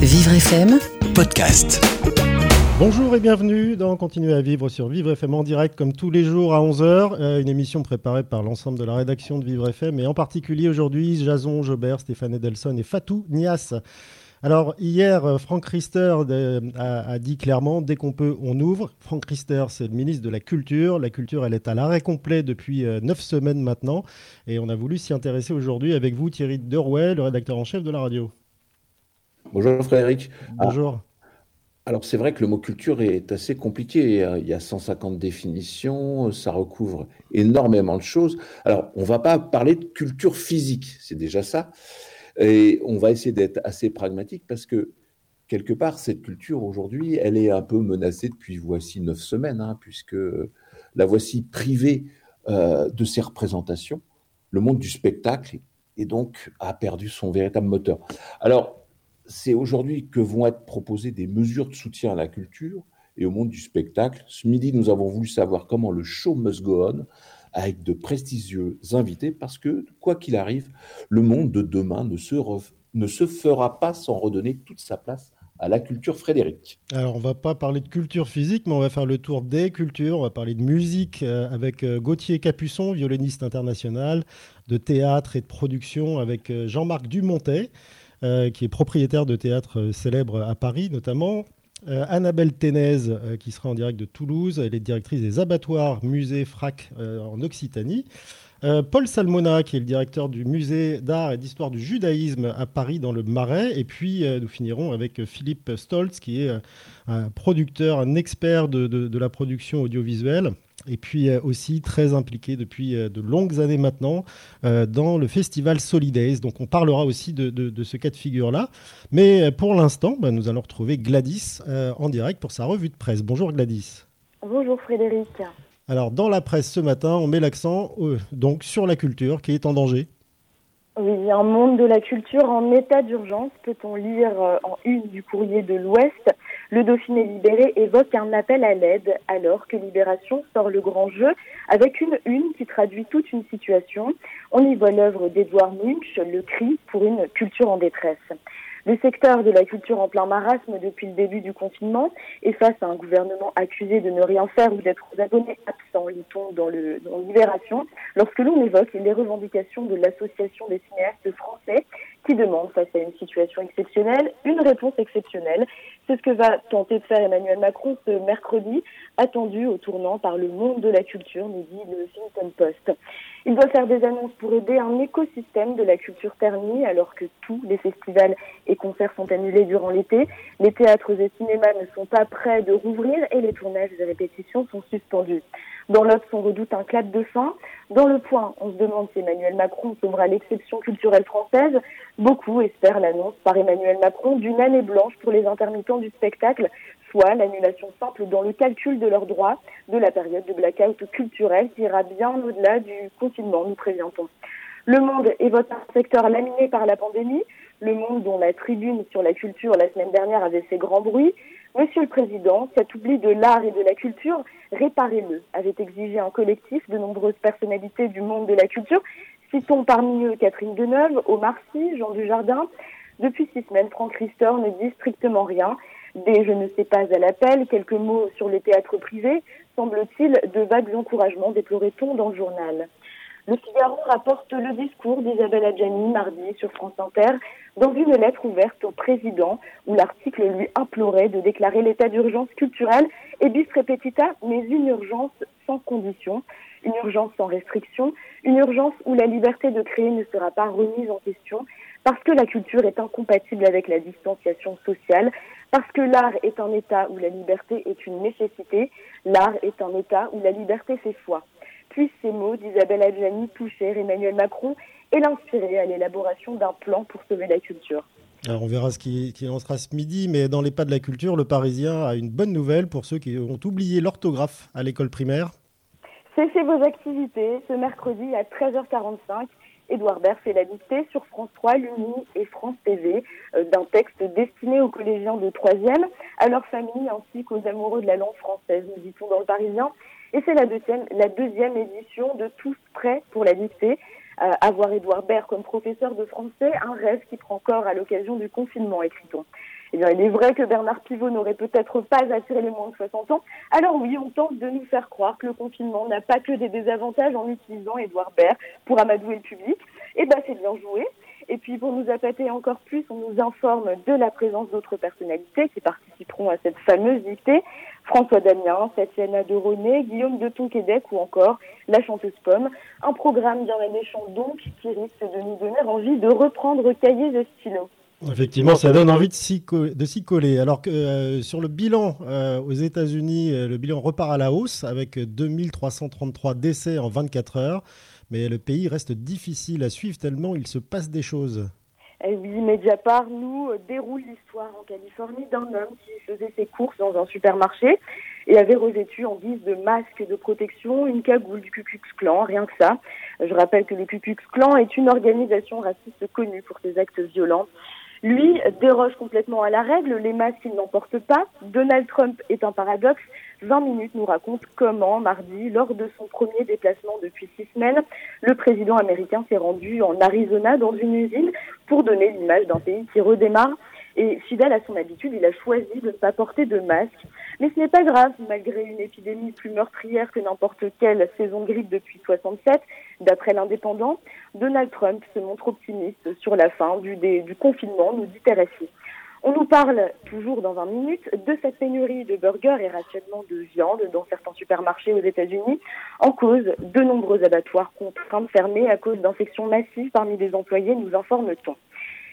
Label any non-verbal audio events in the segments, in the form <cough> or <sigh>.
Vivre FM podcast. Bonjour et bienvenue dans Continuer à vivre sur Vivre FM en direct comme tous les jours à 11h, une émission préparée par l'ensemble de la rédaction de Vivre FM et en particulier aujourd'hui Jason Jobert, Stéphane Edelson et Fatou Nias. Alors hier, euh, Franck Riester a, a, dit clairement, dès qu'on peut, on ouvre. Franck Riester, c'est le ministre de la Culture. La culture, elle est à l'arrêt complet depuis euh, neuf semaines maintenant. Et on a voulu s'y intéresser aujourd'hui avec vous, Thierry Derouet, le rédacteur en chef de la radio. Bonjour Frédéric. Bonjour. Ah, alors c'est vrai que le mot culture est assez compliqué. Il y a 150 définitions, ça recouvre énormément de choses. Alors on ne va pas parler de culture physique, c'est déjà ça. Et on va essayer d'être assez pragmatique parce que quelque part, cette culture aujourd'hui, elle est un peu menacée depuis voici neuf semaines, hein, puisque la voici privée euh, de ses représentations. Le monde du spectacle et donc a perdu son véritable moteur. Alors, c'est aujourd'hui que vont être proposées des mesures de soutien à la culture et au monde du spectacle. Ce midi, nous avons voulu savoir comment le show must go on avec de prestigieux invités parce que, quoi qu'il arrive, le monde de demain ne se, fera pas sans redonner toute sa place à la culture Frédéric. Alors, on va pas parler de culture physique, mais on va faire le tour des cultures. On va parler de musique euh, avec euh, Gauthier Capuçon, violoniste international, de théâtre et de production avec euh, Jean-Marc Dumontet. Euh, qui est propriétaire de théâtres célèbres à Paris notamment. Euh, Annabelle Ténez, euh, qui sera en direct de Toulouse, elle est directrice des abattoirs musée FRAC en Occitanie. Paul Salmona, qui est le directeur du musée d'art et d'histoire du judaïsme à Paris dans le Marais. Et puis nous finirons avec Philippe Stoltz, qui est un producteur, un expert de, de la production audiovisuelle et puis euh, aussi très impliqué depuis euh, de longues années maintenant euh, dans le festival Solidays. Donc on parlera aussi de, ce cas de figure-là. Mais pour l'instant, bah, nous allons retrouver Gladys en direct pour sa revue de presse. Bonjour Gladys. Bonjour Frédéric. Alors dans la presse ce matin, on met l'accent donc sur la culture qui est en danger. Oui, un monde de la culture en état d'urgence, peut-on lire en une du courrier de l'Ouest. Le Dauphiné libéré évoque un appel à l'aide alors que Libération sort le grand jeu avec une une qui traduit toute une situation. On y voit l'œuvre d'Edouard Munch, Le cri pour une culture en détresse. Le secteur de la culture en plein marasme depuis le début du confinement et face à un gouvernement accusé de ne rien faire ou d'être aux abonnés absents, lit-on dans, dans Libération, lorsque l'on évoque les revendications de l'Association des cinéastes français qui demande, face à une situation exceptionnelle, une réponse exceptionnelle. C'est ce que va tenter de faire Emmanuel Macron ce mercredi, attendu au tournant par le monde de la culture, nous dit le Huffington Post. Il doit faire des annonces pour aider un écosystème de la culture ternie alors que tous les festivals et concerts sont annulés durant l'été. Les théâtres et cinémas ne sont pas prêts de rouvrir et les tournages et répétitions sont suspendus. Dans l'Obs, on redoute un clap de fin. Dans le point, on se demande si Emmanuel Macron sauvera l'exception culturelle française. Beaucoup espèrent l'annonce par Emmanuel Macron d'une année blanche pour les intermittents du spectacle, soit l'annulation simple dans le calcul de leurs droits de la période de blackout culturel qui ira bien au-delà du confinement, nous préviendrons. Le Monde évoque un secteur laminé par la pandémie, le Monde dont la tribune sur la culture la semaine dernière avait fait grand bruit. Monsieur le Président, cet oubli de l'art et de la culture, réparez-le, avait exigé un collectif de nombreuses personnalités du monde de la culture. Citons parmi eux Catherine Deneuve, Omar Sy, Jean Dujardin. Depuis six semaines, Franck Rister ne dit strictement rien. Des je ne sais pas à l'appel, quelques mots sur les théâtres privés, semble-t-il de vagues encouragements, déplorait-on dans le journal. Le Figaro rapporte le discours d'Isabelle Adjani mardi sur France Inter dans une lettre ouverte au président où l'article lui implorait de déclarer l'état d'urgence culturelle et bis repetita, mais une urgence sans condition, une urgence sans restriction, une urgence où la liberté de créer ne sera pas remise en question parce que la culture est incompatible avec la distanciation sociale, parce que l'art est un état où la liberté est une nécessité, l'art est un état où la liberté fait foi. Puis ces mots d'Isabelle Adjani touchèrent Emmanuel Macron et l'inspirer à l'élaboration d'un plan pour sauver la culture. Alors on verra ce qui, qui en sera ce midi, mais dans les pas de la culture, le Parisien a une bonne nouvelle pour ceux qui ont oublié l'orthographe à l'école primaire. Cessez vos activités ce mercredi à 13h45. Édouard Baird fait la dictée sur France 3, l'UNI et France TV euh, d'un texte destiné aux collégiens de 3e, à leurs familles ainsi qu'aux amoureux de la langue française, nous dit-on dans le Parisien. Et c'est la deuxième, la deuxième édition de Tous prêts pour la dictée, avoir Édouard Baird comme professeur de français, un rêve qui prend corps à l'occasion du confinement, écrit-on. Eh bien, il est vrai que Bernard Pivot n'aurait peut-être pas attiré les moins de 60 ans. Alors oui, on tente de nous faire croire que le confinement n'a pas que des désavantages en utilisant Édouard Baird pour amadouer le public. Eh bien, c'est bien joué. Et puis pour nous appâter encore plus, on nous informe de la présence d'autres personnalités qui participeront à cette fameuse dictée. François Damien, Tatiana de René, Guillaume de Tonquédec ou encore la chanteuse Pomme. Un programme bien alléchant donc qui risque de nous donner envie de reprendre cahiers et stylos. Effectivement, ça donne envie de s'y coller. Alors que euh, sur le bilan euh, aux États-Unis, euh, le bilan repart à la hausse avec 2333 décès en 24 heures. Mais le pays reste difficile à suivre tellement il se passe des choses. Eh oui, Mediapart nous déroule l'histoire en Californie d'un homme qui faisait ses courses dans un supermarché et avait revêtu en guise de masque de protection une cagoule du Ku Klux Klan, rien que ça. Je rappelle que le Ku Klux Klan est une organisation raciste connue pour ses actes violents. Lui déroge complètement à la règle, les masques il n'en porte pas. Donald Trump est un paradoxe. 20 minutes nous raconte comment, mardi, lors de son premier déplacement depuis six semaines, le président américain s'est rendu en Arizona dans une usine pour donner l'image d'un pays qui redémarre. Et fidèle à son habitude, il a choisi de ne pas porter de masque. Mais ce n'est pas grave, malgré une épidémie plus meurtrière que n'importe quelle saison grippe depuis 67, d'après l'Indépendant, Donald Trump se montre optimiste sur la fin du, confinement, nous dit RFI. On nous parle toujours dans 20 minutes de cette pénurie de burgers et rationnement de viande dans certains supermarchés aux États-Unis, en cause de nombreux abattoirs contraints de fermer à cause d'infections massives parmi les employés, nous informe-t-on.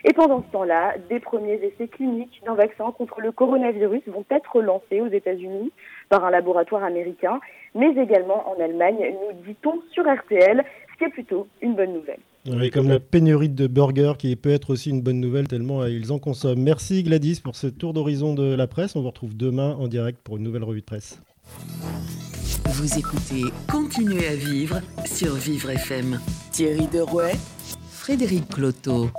Et pendant ce temps-là, des premiers essais cliniques d'un vaccin contre le coronavirus vont être lancés aux États-Unis par un laboratoire américain, mais également en Allemagne, nous dit-on sur RTL, ce qui est plutôt une bonne nouvelle. Oui, comme la pénurie de burgers qui peut être aussi une bonne nouvelle tellement euh, ils en consomment. Merci Gladys pour ce tour d'horizon de la presse. On vous retrouve demain en direct pour une nouvelle revue de presse. Vous écoutez Continuez à vivre sur Vivre FM. Thierry Derouet, Frédéric Cloteau.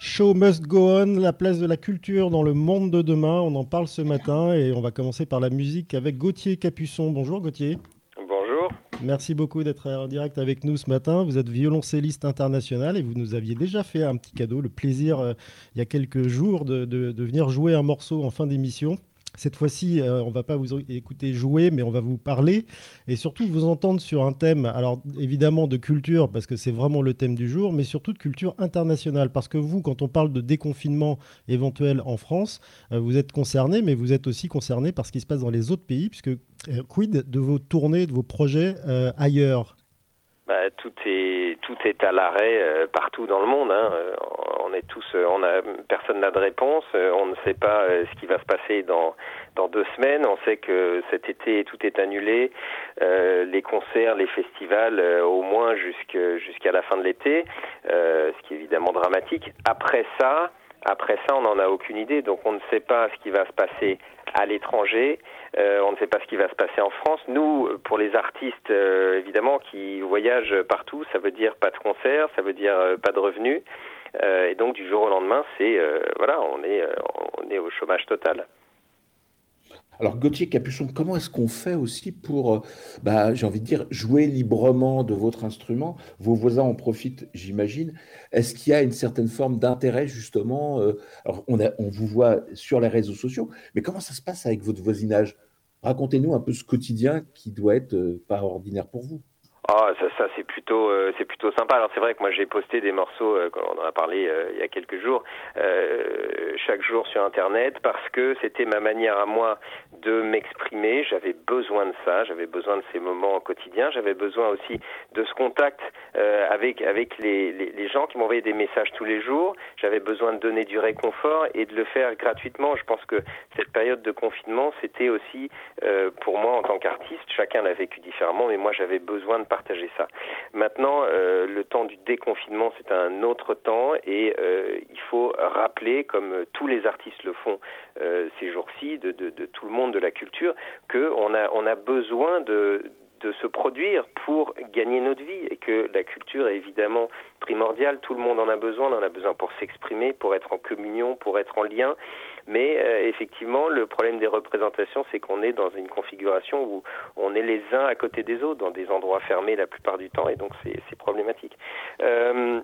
Show must go on, la place de la culture dans le monde de demain. On en parle ce matin et on va commencer par la musique avec Gauthier Capuçon. Bonjour Gauthier. Bonjour. Merci beaucoup d'être en direct avec nous ce matin. Vous êtes violoncelliste international et vous nous aviez déjà fait un petit cadeau, le plaisir euh, il y a quelques jours de, de venir jouer un morceau en fin d'émission. Cette fois-ci, euh, on ne va pas vous écouter jouer, mais on va vous parler et surtout vous entendre sur un thème, alors évidemment de culture, parce que c'est vraiment le thème du jour, mais surtout de culture internationale. Parce que vous, quand on parle de déconfinement éventuel en France, euh, vous êtes concerné, mais vous êtes aussi concerné par ce qui se passe dans les autres pays, puisque euh, quid de vos tournées, de vos projets ailleurs? Bah, tout est tout est à l'arrêt partout dans le monde. Hein. On est tous, on a personne n'a de réponse. on ne sait pas ce qui va se passer dans dans deux semaines. On sait que cet été tout est annulé, euh, les concerts, les festivals, euh, au moins jusqu'à la fin de l'été, euh, ce qui est évidemment dramatique. Après ça, après ça, on n'en a aucune idée, donc on ne sait pas ce qui va se passer à l'étranger, on ne sait pas ce qui va se passer en France. Nous, pour les artistes, évidemment, qui voyagent partout, ça veut dire pas de concerts, ça veut dire pas de revenus, et donc du jour au lendemain, c'est voilà, on est on est au chômage total. Alors Gauthier Capuchon, comment est-ce qu'on fait aussi pour, euh, bah, j'ai envie de dire, jouer librement de votre instrument? Vos voisins en profitent, j'imagine. Est-ce qu'il y a une certaine forme d'intérêt justement euh, Alors on, on vous voit sur les réseaux sociaux, mais comment ça se passe avec votre voisinage? Racontez-nous un peu ce quotidien qui doit être euh, pas ordinaire pour vous. Ah, ça, c'est plutôt, euh, c'est plutôt sympa. Alors c'est vrai que moi j'ai posté des morceaux, euh, on en a parlé euh, il y a quelques jours, chaque jour sur Internet parce que c'était ma manière à moi de m'exprimer. J'avais besoin de ça, j'avais besoin de ces moments quotidiens, j'avais besoin aussi de ce contact avec avec les, les, gens qui m'envoyaient des messages tous les jours. J'avais besoin de donner du réconfort et de le faire gratuitement. Je pense que cette période de confinement, c'était aussi pour moi en tant qu'artiste, chacun l'a vécu différemment, mais moi j'avais besoin de ça. Maintenant, euh, le temps du déconfinement, c'est un autre temps et euh, il faut rappeler, comme tous les artistes le font euh, ces jours-ci, de, tout le monde de la culture, qu'on a, on a besoin de de se produire pour gagner notre vie et que la culture est évidemment primordiale. Tout le monde en a besoin, on en a besoin pour s'exprimer, pour être en communion, pour être en lien. Mais euh, effectivement, le problème des représentations, c'est qu'on est dans une configuration où on est les uns à côté des autres, dans des endroits fermés la plupart du temps, et donc c'est problématique. Euh,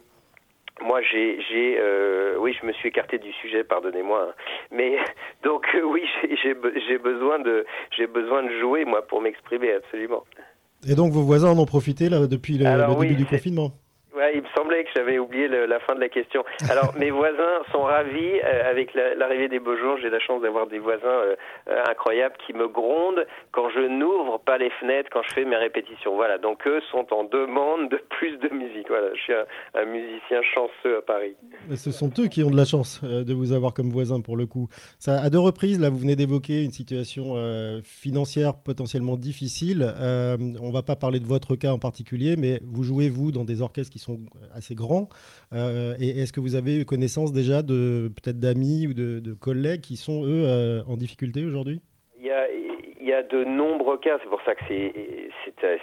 moi, j'ai, j'ai, euh, oui, je me suis écarté du sujet, pardonnez-moi, hein. mais <laughs> donc oui, j'ai, j'ai besoin de, j'ai besoin de jouer moi pour m'exprimer absolument. Et donc vos voisins en ont profité là depuis le, début du confinement? Ouais, il me semblait que j'avais oublié la fin de la question. Alors, <laughs> mes voisins sont ravis euh, avec l'arrivée des beaux jours. J'ai la chance d'avoir des voisins euh, euh, incroyables qui me grondent quand je n'ouvre pas les fenêtres, quand je fais mes répétitions. Voilà, donc eux sont en demande de plus de musique. Voilà, je suis un, musicien chanceux à Paris. ce sont eux qui ont de la chance de vous avoir comme voisin pour le coup. Ça, à deux reprises, là, vous venez d'évoquer une situation financière potentiellement difficile. on va pas parler de votre cas en particulier, mais vous jouez vous dans des orchestres qui sont assez grands. Euh, et est-ce que vous avez eu connaissance déjà de peut-être d'amis ou de, collègues qui sont eux euh, en difficulté aujourd'hui? Il y a de nombreux cas, c'est pour ça que c'est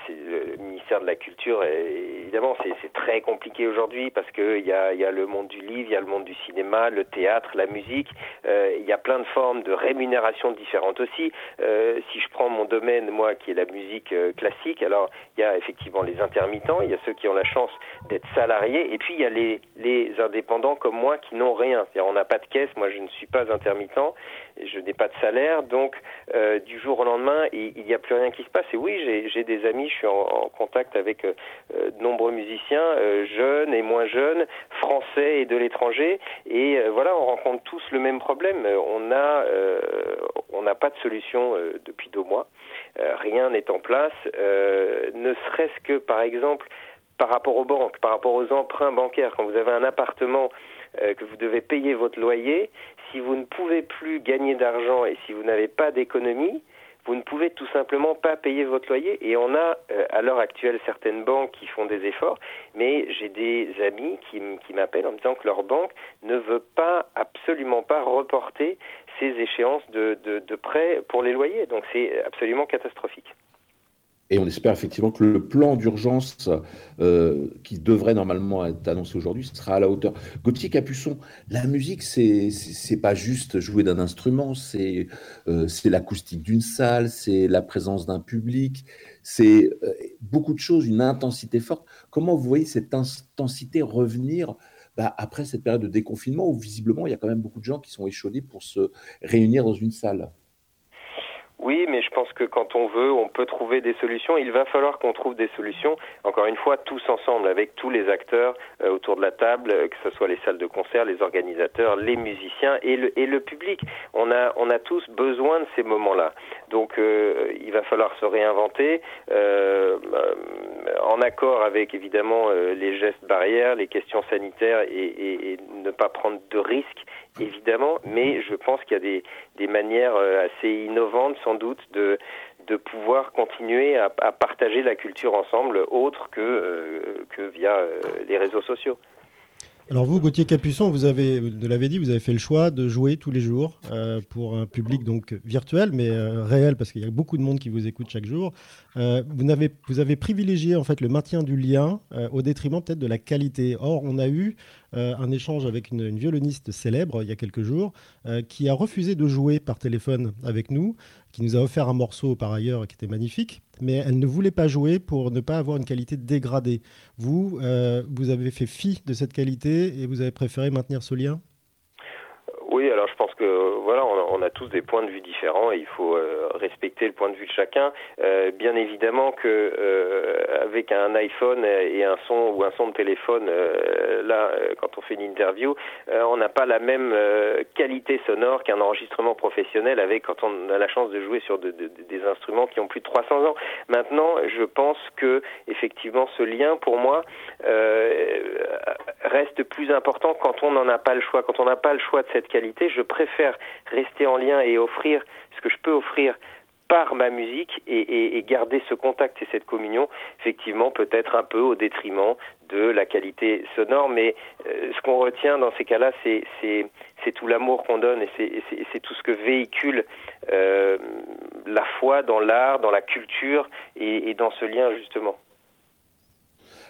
le ministère de la Culture, évidemment, c'est très compliqué aujourd'hui parce qu'il y a, y a le monde du livre, il y a le monde du cinéma, le théâtre, la musique, euh, il y a plein de formes de rémunération différentes aussi. Euh, si je prends mon domaine, moi, qui est la musique euh, classique, alors il y a effectivement les intermittents, il y a ceux qui ont la chance d'être salariés, et puis il y a les, les indépendants comme moi qui n'ont rien. On n'a pas de caisse, moi je ne suis pas intermittent, je n'ai pas de salaire, donc euh, du jour au lendemain, il n'y a plus rien qui se passe. Et oui, j'ai des amis, je suis en, contact avec euh, de nombreux musiciens, euh, jeunes et moins jeunes, français et de l'étranger, et voilà, on rencontre tous le même problème. On a, on n'a pas de solution depuis deux mois. rien n'est en place, ne serait-ce que par exemple par rapport aux banques, par rapport aux emprunts bancaires, quand vous avez un appartement euh, que vous devez payer votre loyer, si vous ne pouvez plus gagner d'argent et si vous n'avez pas d'économie, vous ne pouvez tout simplement pas payer votre loyer. Et on a euh, à l'heure actuelle certaines banques qui font des efforts, mais j'ai des amis qui, m'appellent en me disant que leur banque ne veut pas, absolument pas reporter ces échéances de, de, de prêts pour les loyers. Donc c'est absolument catastrophique. Et on espère effectivement que le plan d'urgence euh, qui devrait normalement être annoncé aujourd'hui sera à la hauteur. Gauthier Capuçon, la musique, c'est c'est pas juste jouer d'un instrument, c'est euh, c'est l'acoustique d'une salle, c'est la présence d'un public, c'est euh, beaucoup de choses, une intensité forte. Comment vous voyez cette intensité revenir bah, après cette période de déconfinement où visiblement il y a quand même beaucoup de gens qui sont échaudés pour se réunir dans une salle? Oui, mais je pense que quand on veut, on peut trouver des solutions. Il va falloir qu'on trouve des solutions, encore une fois, tous ensemble, avec tous les acteurs euh, autour de la table, euh, que ce soit les salles de concert, les organisateurs, les musiciens et le, et le public. On a, on a tous besoin de ces moments-là. Donc, euh, il va falloir se réinventer en accord avec, évidemment, les gestes barrières, les questions sanitaires et, et, ne pas prendre de risques évidemment, mais je pense qu'il y a des, manières euh, assez innovantes, sans doute, de, pouvoir continuer à, à partager la culture ensemble, autre que, euh, que via euh, les réseaux sociaux. Alors vous, Gauthier Capuçon, vous avez, vous l'avez dit, vous avez fait le choix de jouer tous les jours euh, pour un public donc virtuel, mais euh, réel, parce qu'il y a beaucoup de monde qui vous écoute chaque jour. Euh, vous, avez, vous avez privilégié en fait le maintien du lien au détriment peut-être de la qualité. Or, on a eu un échange avec une, violoniste célèbre il y a quelques jours qui a refusé de jouer par téléphone avec nous qui nous a offert un morceau par ailleurs qui était magnifique, mais elle ne voulait pas jouer pour ne pas avoir une qualité dégradée. Vous, euh, vous avez fait fi de cette qualité et vous avez préféré maintenir ce lien? Oui, alors voilà, on a, tous des points de vue différents et il faut euh, respecter le point de vue de chacun. Euh, bien évidemment que euh, avec un iPhone et un son ou un son de téléphone, là, quand on fait une interview, on n'a pas la même qualité sonore qu'un enregistrement professionnel avec quand on a la chance de jouer sur de, des instruments qui ont plus de 300 ans. Maintenant, je pense que effectivement, ce lien pour moi reste plus important quand on n'en a pas le choix, quand on n'a pas le choix de cette qualité je préfère rester en lien et offrir ce que je peux offrir par ma musique et, garder ce contact et cette communion, effectivement, peut être un peu au détriment de la qualité sonore, mais euh, ce qu'on retient dans ces cas-là, c'est tout l'amour qu'on donne et c'est tout ce que véhicule euh, la foi dans l'art, dans la culture et, dans ce lien justement.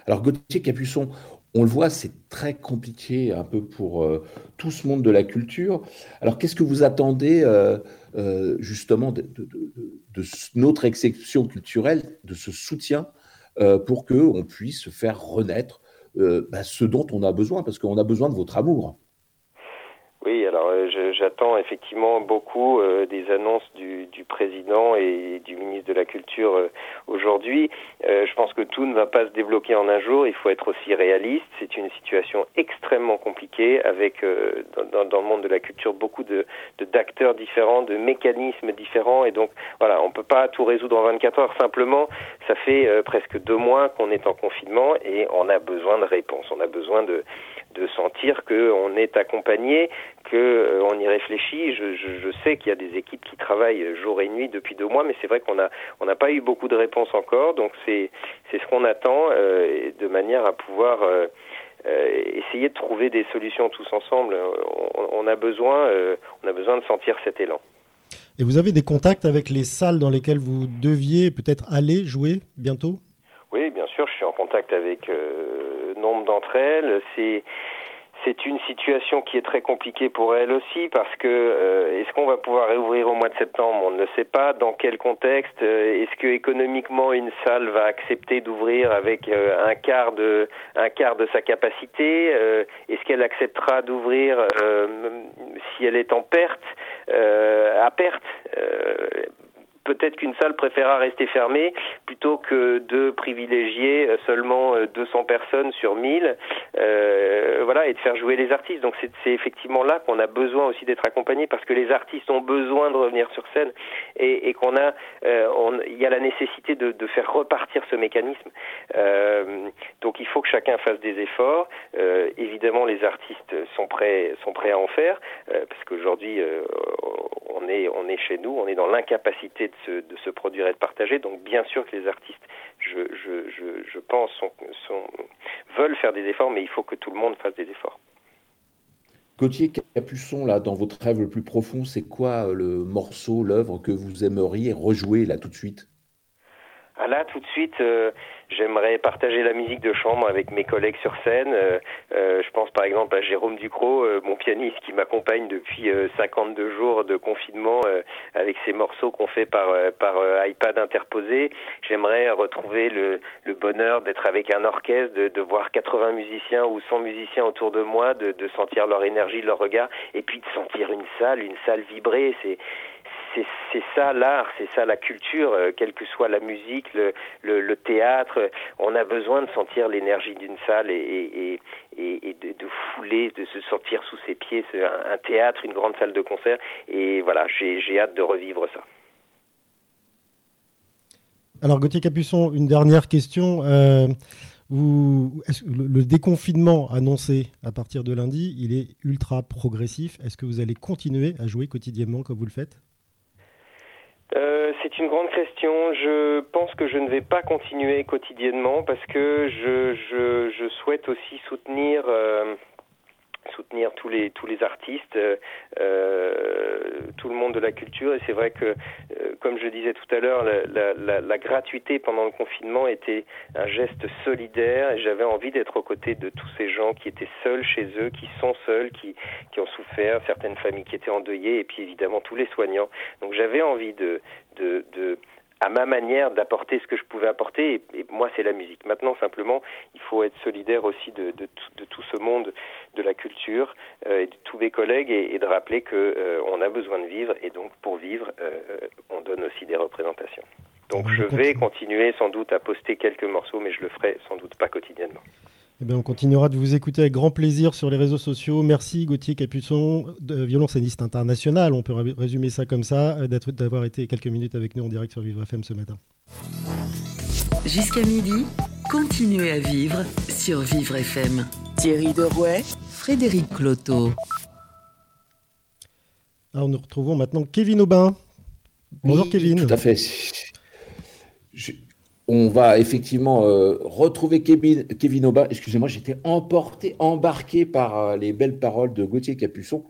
Alors Gauthier Capuçon, on le voit, c'est très compliqué un peu pour euh, tout ce monde de la culture. Alors qu'est-ce que vous attendez justement de, notre exception culturelle, de ce soutien euh, pour qu'on puisse faire renaître euh, bah, ce dont on a besoin, parce qu'on a besoin de votre amour. Oui, alors euh, j'attends effectivement beaucoup euh, des annonces du, du, président et du ministre de la Culture euh, aujourd'hui. je pense que tout ne va pas se débloquer en un jour. Il faut être aussi réaliste. C'est une situation extrêmement compliquée avec dans, dans, le monde de la culture beaucoup de d'acteurs différents, de mécanismes différents. Et donc voilà, on peut pas tout résoudre en 24 heures. Simplement, ça fait presque deux mois qu'on est en confinement et on a besoin de réponses. On a besoin de de sentir qu'on est accompagné, qu'on euh, y réfléchit. Je, je, sais qu'il y a des équipes qui travaillent jour et nuit depuis deux mois, mais c'est vrai qu'on on n'a pas eu beaucoup de réponses encore. Donc c'est c'est ce qu'on attend euh, de manière à pouvoir euh, essayer de trouver des solutions tous ensemble. On, a besoin on a besoin de sentir cet élan. Et vous avez des contacts avec les salles dans lesquelles vous deviez peut-être aller jouer bientôt? Oui, bien sûr, je suis en contact avec d'entre elles. C'est c'est une situation qui est très compliquée pour elles aussi parce que euh, est-ce qu'on va pouvoir réouvrir au mois de septembre? On ne le sait pas. Dans quel contexte? Euh, Est-ce que économiquement une salle va accepter d'ouvrir avec euh, un quart de un quart de sa capacité? Est-ce qu'elle acceptera d'ouvrir si elle est en perte à perte? Peut-être qu'une salle préférera rester fermée plutôt que de privilégier euh, seulement 200 euh, personnes sur 1000 euh, voilà et de faire jouer les artistes. Donc c'est effectivement là qu'on a besoin aussi d'être accompagné parce que les artistes ont besoin de revenir sur scène et, qu'on a il y a la nécessité de, de, faire repartir ce mécanisme. Donc il faut que chacun fasse des efforts. Évidemment les artistes sont prêts sont prêts à en faire parce qu'aujourd'hui on est on est chez nous on est dans l'incapacité de se, produire et de partager. Donc bien sûr que les artistes, je, je, je, pense, sont, veulent faire des efforts, mais il faut que tout le monde fasse des efforts. Gauthier Capuçon, là, dans votre rêve le plus profond, c'est quoi euh, le morceau, l'œuvre que vous aimeriez rejouer là tout de suite? Ah là, tout de suite, euh, j'aimerais partager la musique de chambre avec mes collègues sur scène. Euh, euh, je pense par exemple à Jérôme Ducrot, mon pianiste qui m'accompagne depuis 52 jours de confinement avec ses morceaux qu'on fait par, par iPad interposé. J'aimerais retrouver le, le bonheur d'être avec un orchestre, de, de, voir 80 musiciens ou 100 musiciens autour de moi, de, de sentir leur énergie, leur regard, et puis de sentir une salle, une salle vibrer. C'est c'est ça l'art, c'est ça la culture, euh, quelle que soit la musique, le, théâtre. On a besoin de sentir l'énergie d'une salle et, de, fouler, de se sentir sous ses pieds un, théâtre, une grande salle de concert. Et voilà, j'ai hâte de revivre ça. Alors Gauthier Capuçon, une dernière question. Euh, le, le, déconfinement annoncé à partir de lundi, il est ultra progressif. Est-ce que vous allez continuer à jouer quotidiennement comme vous le faites? Euh, c'est une grande question. Je pense que je ne vais pas continuer quotidiennement parce que je, je, je souhaite aussi soutenir euh, soutenir tous les tous les artistes, euh, tout le monde de la culture. Et c'est vrai que, euh, comme je disais tout à l'heure, la, la, la, gratuité pendant le confinement était un geste solidaire. Et j'avais envie d'être aux côtés de tous ces gens qui étaient seuls chez eux, qui sont seuls, qui qui ont souffert, certaines familles qui étaient endeuillées, et puis évidemment tous les soignants. Donc j'avais envie de de, de à ma manière d'apporter ce que je pouvais apporter. Et, moi, c'est la musique. Maintenant, simplement, il faut être solidaire aussi de, de, de tout ce monde de la culture euh, et de tous mes collègues et, de rappeler que euh, on a besoin de vivre et donc pour vivre, euh, on donne aussi des représentations. Donc je vais continuer sans doute à poster quelques morceaux, mais je le ferai sans doute pas quotidiennement. Eh bien, on continuera de vous écouter avec grand plaisir sur les réseaux sociaux. Merci Gauthier Capuçon, violoncelliste international, on peut résumer ça comme ça, euh, d'avoir été quelques minutes avec nous en direct sur Vivre FM ce matin. Jusqu'à midi, continuez à vivre sur Vivre FM. Thierry Derouet, Frédéric Cloteau. Alors nous retrouvons maintenant Kevin Aubin Bonjour Kevin. Tout à fait. On va effectivement euh, retrouver Kevin, Kevin Aubin. Excusez-moi, j'étais emporté, embarqué par euh, les belles paroles de Gauthier Capuçon.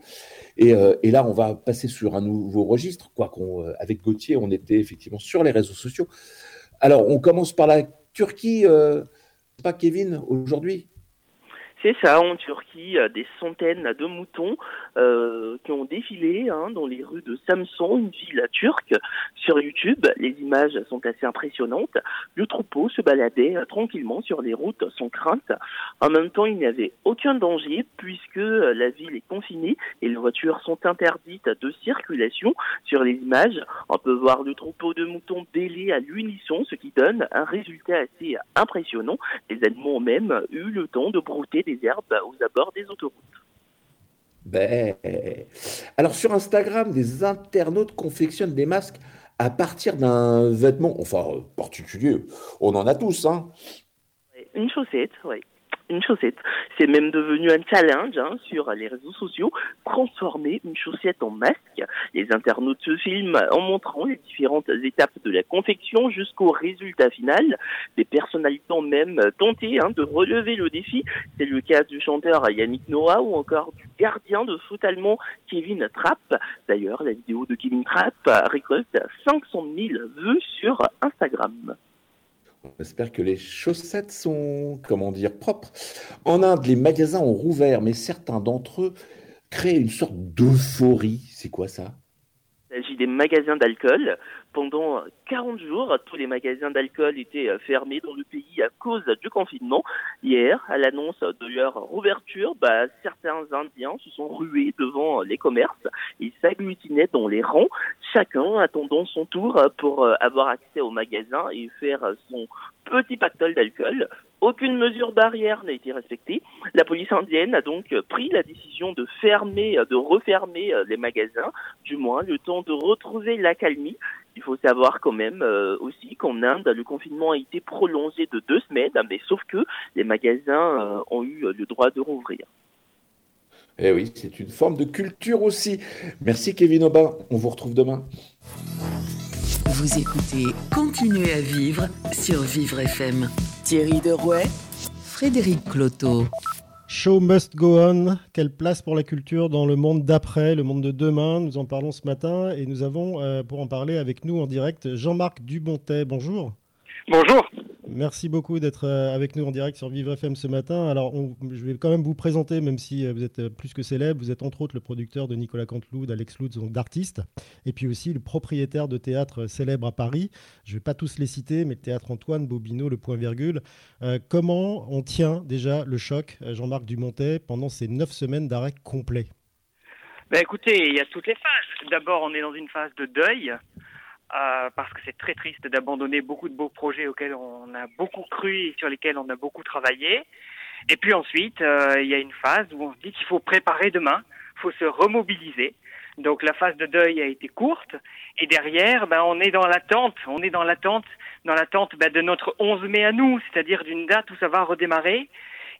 Et, euh, et, là, on va passer sur un nouveau registre. Quoi qu'on, avec Gauthier, on était effectivement sur les réseaux sociaux. Alors, on commence par la Turquie, pas Kevin, aujourd'hui? C'est ça, en Turquie, des centaines de moutons euh, qui ont défilé hein, dans les rues de Samson, une ville turque. Sur YouTube, les images sont assez impressionnantes. Le troupeau se baladait euh, tranquillement sur les routes sans crainte. En même temps, il n'y avait aucun danger puisque euh, la ville est confinée et les voitures sont interdites de circulation. Sur les images, on peut voir le troupeau de moutons bêler à l'unisson, ce qui donne un résultat assez impressionnant. Les animaux ont même eu le temps de brouter des herbes aux abords des autoroutes. Ben. Alors sur Instagram, des internautes confectionnent des masques à partir d'un vêtement, enfin particulier. On en a tous, hein. Une chaussette, oui une chaussette. C'est même devenu un challenge hein, sur les réseaux sociaux, transformer une chaussette en masque. Les internautes se filment en montrant les différentes étapes de la confection jusqu'au résultat final. Des personnalités ont même tenté hein, de relever le défi. C'est le cas du chanteur Yannick Noah ou encore du gardien de foot allemand Kevin Trapp. D'ailleurs, la vidéo de Kevin Trapp récolte 500 000 vues sur Instagram. On espère que les chaussettes sont, comment dire, propres. En Inde, les magasins ont rouvert, mais certains d'entre eux créent une sorte d'euphorie. C'est quoi ça? Il s'agit des magasins d'alcool. Pendant 40 jours, tous les magasins d'alcool étaient euh, fermés dans le pays à cause du confinement. Hier, à l'annonce de leur rouverture, bah, certains Indiens se sont rués devant les commerces. Ils s'agglutinaient dans les rangs, chacun attendant son tour pour euh, avoir accès au magasin et faire son petit pactole d'alcool. Aucune mesure barrière n'a été respectée. La police indienne a donc pris la décision de fermer, de refermer euh, les magasins, du moins le temps de retrouver l'accalmie. Il faut savoir quand même euh, aussi qu'en Inde, le confinement a été prolongé de deux semaines, mais sauf que les magasins euh, ont eu le droit de rouvrir. Eh oui, c'est une forme de culture aussi. Merci Kevin Aubin, on vous retrouve demain. Vous écoutez Continuez à vivre sur Vivre FM. Thierry Derouet, Frédéric Cloteau. Show must go on. Quelle place pour la culture dans le monde d'après, le monde de demain? Nous en parlons ce matin et nous avons euh, pour en parler avec nous en direct Jean-Marc Dubontet. Bonjour. Bonjour. Merci beaucoup d'être euh, avec nous en direct sur Vivre FM ce matin. Alors, je vais quand même vous présenter, même si euh, vous êtes euh, plus que célèbre. Vous êtes entre autres le producteur de Nicolas Canteloup, d'Alex Lutz, donc d'artistes, et puis aussi le propriétaire de théâtres célèbres à Paris. Je ne vais pas tous les citer, mais le théâtre Antoine, Bobino, le Point Virgule. comment on tient déjà le choc, Jean-Marc Dumontet, pendant ces neuf semaines d'arrêt complet? Ben Écoutez, il y a toutes les phases. D'abord, on est dans une phase de deuil. Euh, parce que c'est très triste d'abandonner beaucoup de beaux projets auxquels on a beaucoup cru et sur lesquels on a beaucoup travaillé. Et puis ensuite, euh, il y a une phase où on se dit qu'il faut préparer demain, il faut se remobiliser. Donc la phase de deuil a été courte et derrière, ben, on est dans l'attente, on est dans l'attente, dans l'attente ben, de notre 11 mai à nous, c'est-à-dire d'une date où ça va redémarrer.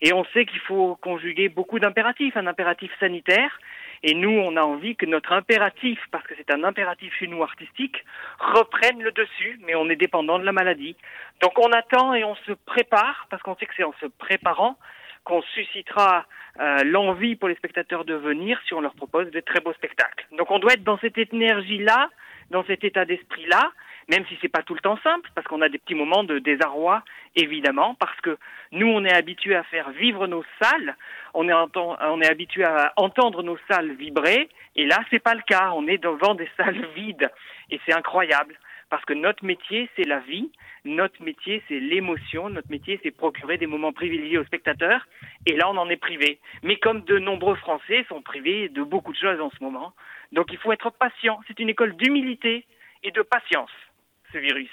Et on sait qu'il faut conjuguer beaucoup d'impératifs, un impératif sanitaire, et nous, on a envie que notre impératif, parce que c'est un impératif chez nous artistique, reprenne le dessus, mais on est dépendant de la maladie. Donc on attend et on se prépare, parce qu'on sait que c'est en se préparant qu'on suscitera euh, l'envie pour les spectateurs de venir si on leur propose de très beaux spectacles. Donc on doit être dans cette énergie-là, dans cet état d'esprit-là, même si c'est pas tout le temps simple, parce qu'on a des petits moments de désarroi, évidemment, parce que nous, on est habitué à faire vivre nos salles, on est, on est habitué à entendre nos salles vibrer, et là, c'est pas le cas. On est devant des salles vides, et c'est incroyable, parce que notre métier, c'est la vie, notre métier, c'est l'émotion, notre métier, c'est procurer des moments privilégiés aux spectateurs, et là, on en est privé. Mais comme de nombreux Français sont privés de beaucoup de choses en ce moment, donc il faut être patient. C'est une école d'humilité et de patience virus.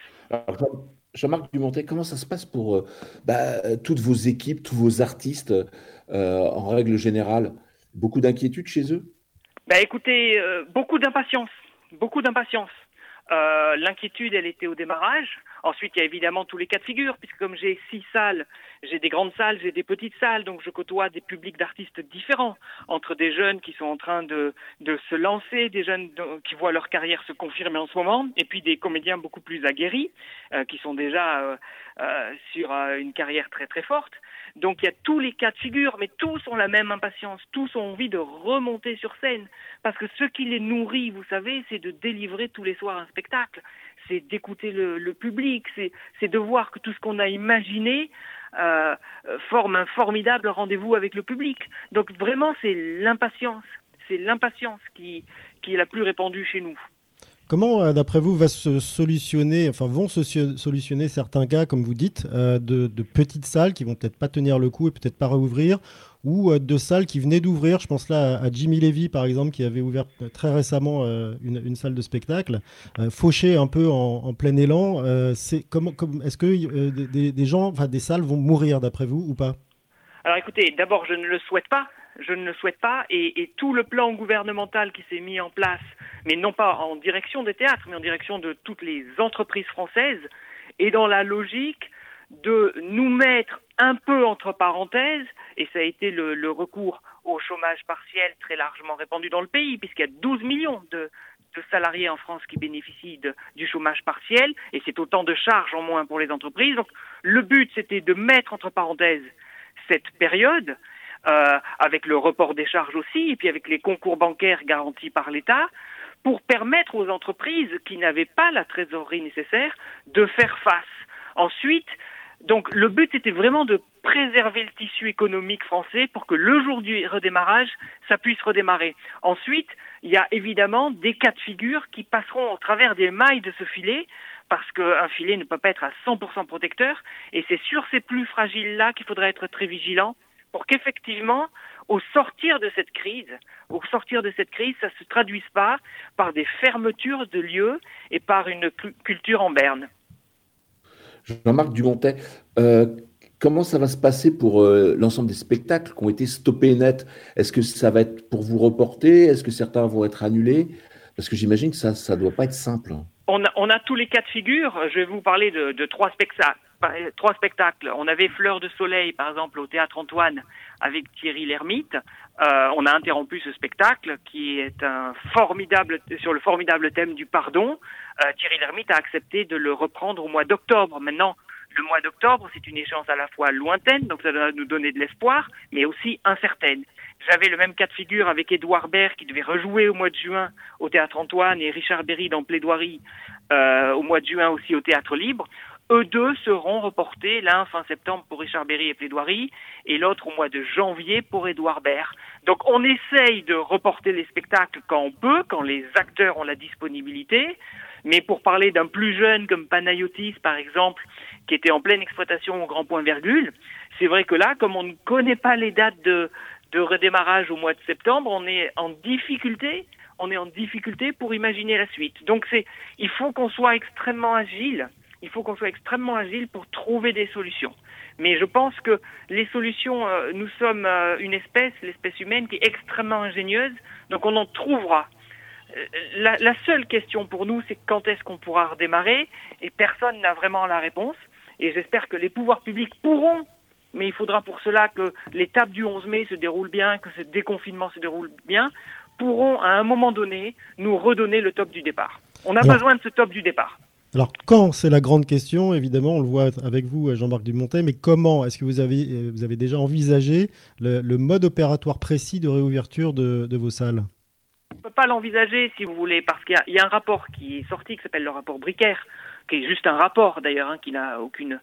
Jean-Marc Dumontet, comment ça se passe pour euh, bah, toutes vos équipes, tous vos artistes, euh, en règle générale? Beaucoup d'inquiétude chez eux? Bah, Écoutez, euh, beaucoup d'impatience. Beaucoup d'impatience. L'inquiétude, elle était au démarrage. Ensuite, il y a évidemment tous les cas de figure, puisque comme j'ai six salles, j'ai des grandes salles, j'ai des petites salles, donc je côtoie des publics d'artistes différents, entre des jeunes qui sont en train de, se lancer, des jeunes qui voient leur carrière se confirmer en ce moment, et puis des comédiens beaucoup plus aguerris, euh, qui sont déjà euh, euh, sur une carrière très très forte. Donc il y a tous les cas de figure, mais tous ont la même impatience, tous ont envie de remonter sur scène, parce que ce qui les nourrit, vous savez, c'est de délivrer tous les soirs un spectacle, c'est d'écouter le, public, c'est de voir que tout ce qu'on a imaginé euh, forme un formidable rendez-vous avec le public. Donc vraiment, c'est l'impatience, c'est l'impatience qui, qui est la plus répandue chez nous. Comment, euh, d'après vous, va se solutionner, enfin, vont se solutionner certains cas, comme vous dites, euh, de, petites salles qui vont peut-être pas tenir le coup et peut-être pas réouvrir, ou euh, de salles qui venaient d'ouvrir. Je pense là à, Jimmy Levy, par exemple, qui avait ouvert très récemment une, salle de spectacle, fauché un peu en, plein élan. est-ce que des, gens, des salles vont mourir, d'après vous, ou pas? Alors, écoutez, d'abord, je ne le souhaite pas je ne le souhaite pas, et, tout le plan gouvernemental qui s'est mis en place, mais non pas en direction des théâtres, mais en direction de toutes les entreprises françaises, est dans la logique de nous mettre un peu entre parenthèses, et ça a été le, recours au chômage partiel très largement répandu dans le pays, puisqu'il y a 12 millions de, salariés en France qui bénéficient du chômage partiel, et c'est autant de charges en moins pour les entreprises. Donc le but, c'était de mettre entre parenthèses cette période euh, avec le report des charges aussi, et puis avec les concours bancaires garantis par l'État, pour permettre aux entreprises qui n'avaient pas la trésorerie nécessaire de faire face. Ensuite, donc le but était vraiment de préserver le tissu économique français pour que le jour du redémarrage, ça puisse redémarrer. Ensuite, il y a évidemment des cas de figure qui passeront au travers des mailles de ce filet parce qu'un filet ne peut pas être à 100% protecteur et c'est sur ces plus fragiles-là qu'il faudra être très vigilant pour qu'effectivement, au sortir de cette crise, au sortir de cette crise, ça ne se traduise pas par des fermetures de lieux et par une culture en berne. Jean-Marc Dumontet, euh, comment ça va se passer pour euh, l'ensemble des spectacles qui ont été stoppés net? Est-ce que ça va être pour vous reporter? Est-ce que certains vont être annulés? Parce que j'imagine que ça ne doit pas être simple. On a, tous les cas de figure. Je vais vous parler de trois spectacles trois spectacles. On avait Fleur de Soleil, par exemple, au Théâtre Antoine, avec Thierry Lhermitte. Euh, on a interrompu ce spectacle qui est un formidable sur le formidable thème du pardon. Euh, Thierry Lhermitte a accepté de le reprendre au mois d'octobre. Maintenant, le mois d'octobre, c'est une échéance à la fois lointaine, donc ça doit nous donner de l'espoir, mais aussi incertaine. J'avais le même cas de figure avec Édouard Baird qui devait rejouer au mois de juin au Théâtre Antoine et Richard Berry dans Plaidoirie euh, au mois de juin aussi au Théâtre Libre. Eux deux seront reportés, l'un fin septembre pour Richard Berry et Plaidoirie, et l'autre au mois de janvier pour Édouard Baird. Donc on essaye de reporter les spectacles quand on peut, quand les acteurs ont la disponibilité, mais pour parler d'un plus jeune comme Panayotis, par exemple, qui était en pleine exploitation au grand point virgule, c'est vrai que là, comme on ne connaît pas les dates de, de redémarrage au mois de septembre, on est en difficulté on est en difficulté pour imaginer la suite. Donc c'est, il faut qu'on soit extrêmement agile il faut qu'on soit extrêmement agile pour trouver des solutions. Mais je pense que les solutions, euh, nous sommes euh, une espèce, l'espèce humaine, qui est extrêmement ingénieuse, donc on en trouvera. Euh, la, la, seule question pour nous, c'est quand est-ce qu'on pourra redémarrer, et personne n'a vraiment la réponse. Et j'espère que les pouvoirs publics pourront, mais il faudra pour cela que l'étape du 11 mai se déroule bien, que ce déconfinement se déroule bien, pourront à un moment donné nous redonner le top du départ. On a besoin de ce top du départ. Alors, quand c'est la grande question, évidemment, on le voit avec vous, Jean-Marc Dumontet, mais comment est-ce que vous avez, euh, vous avez déjà envisagé le, mode opératoire précis de réouverture de, vos salles? On ne peut pas l'envisager, si vous voulez, parce qu'il y, a un rapport qui est sorti, qui s'appelle le rapport Bricaire, qui est juste un rapport d'ailleurs, hein, qui n'a aucune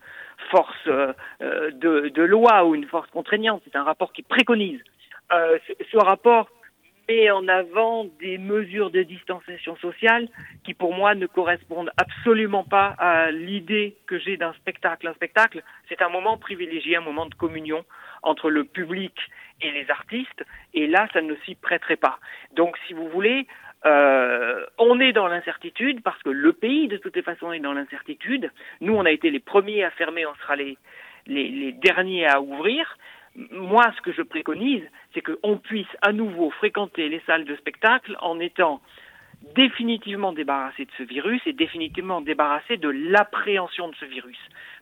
force euh, euh, de, loi ou une force contraignante, c'est un rapport qui préconise. ce rapport met en avant des mesures de distanciation sociale qui, pour moi, ne correspondent absolument pas à l'idée que j'ai d'un spectacle. Un spectacle, c'est un moment privilégié, un moment de communion entre le public et les artistes, et là, ça ne s'y prêterait pas. Donc, si vous voulez, euh, on est dans l'incertitude parce que le pays, de toutes les façons, est dans l'incertitude. Nous, on a été les premiers à fermer, on sera les, les, les derniers à ouvrir moi, ce que je préconise, c'est qu'on puisse à nouveau fréquenter les salles de spectacle en étant définitivement débarrasser de ce virus et définitivement débarrasser de l'appréhension de ce virus.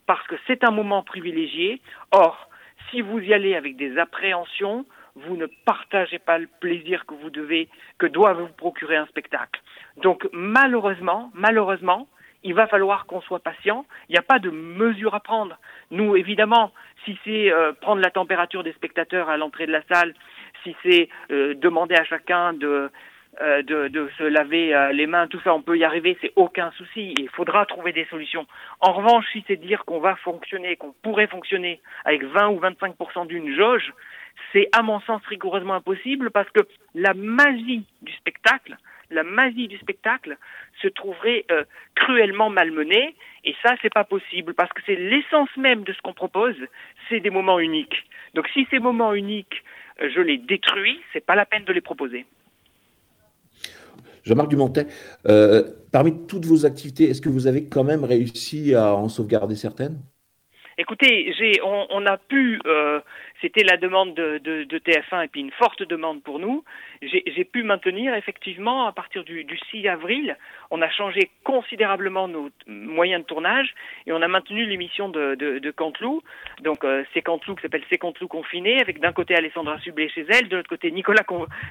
Parce que c'est un moment privilégié. Or, si vous y allez avec des appréhensions, vous ne partagez pas le plaisir que vous devez, que doit vous procurer un spectacle. Donc malheureusement, malheureusement, il va falloir qu'on soit patient. Il n'y a pas de mesure à prendre. Nous, évidemment, si c'est euh, prendre la température des spectateurs à l'entrée de la salle, si c'est euh, demander à chacun de, euh, de, de, se laver les mains, tout ça, on peut y arriver, c'est aucun souci. Il faudra trouver des solutions. En revanche, si c'est dire qu'on va fonctionner, qu'on pourrait fonctionner avec 20 ou 25% d'une jauge, c'est à mon sens rigoureusement impossible parce que la magie du spectacle, la magie du spectacle se trouverait euh, cruellement malmenée et ça c'est pas possible parce que c'est l'essence même de ce qu'on propose, c'est des moments uniques. Donc si ces moments uniques euh, je les détruis, c'est pas la peine de les proposer. Jean-Marc Dumontet, euh, parmi toutes vos activités, est-ce que vous avez quand même réussi à en sauvegarder certaines? Écoutez, on, on, a pu, euh, c'était la demande de, de, de, TF1 et puis une forte demande pour nous. J'ai pu maintenir effectivement à partir du, du, 6 avril, on a changé considérablement nos moyens de tournage et on a maintenu l'émission de, de, Canteloup. Donc euh, c'est Canteloup qui s'appelle C'est Canteloup confiné, avec d'un côté Alessandra Sublet chez elle, de l'autre côté Nicolas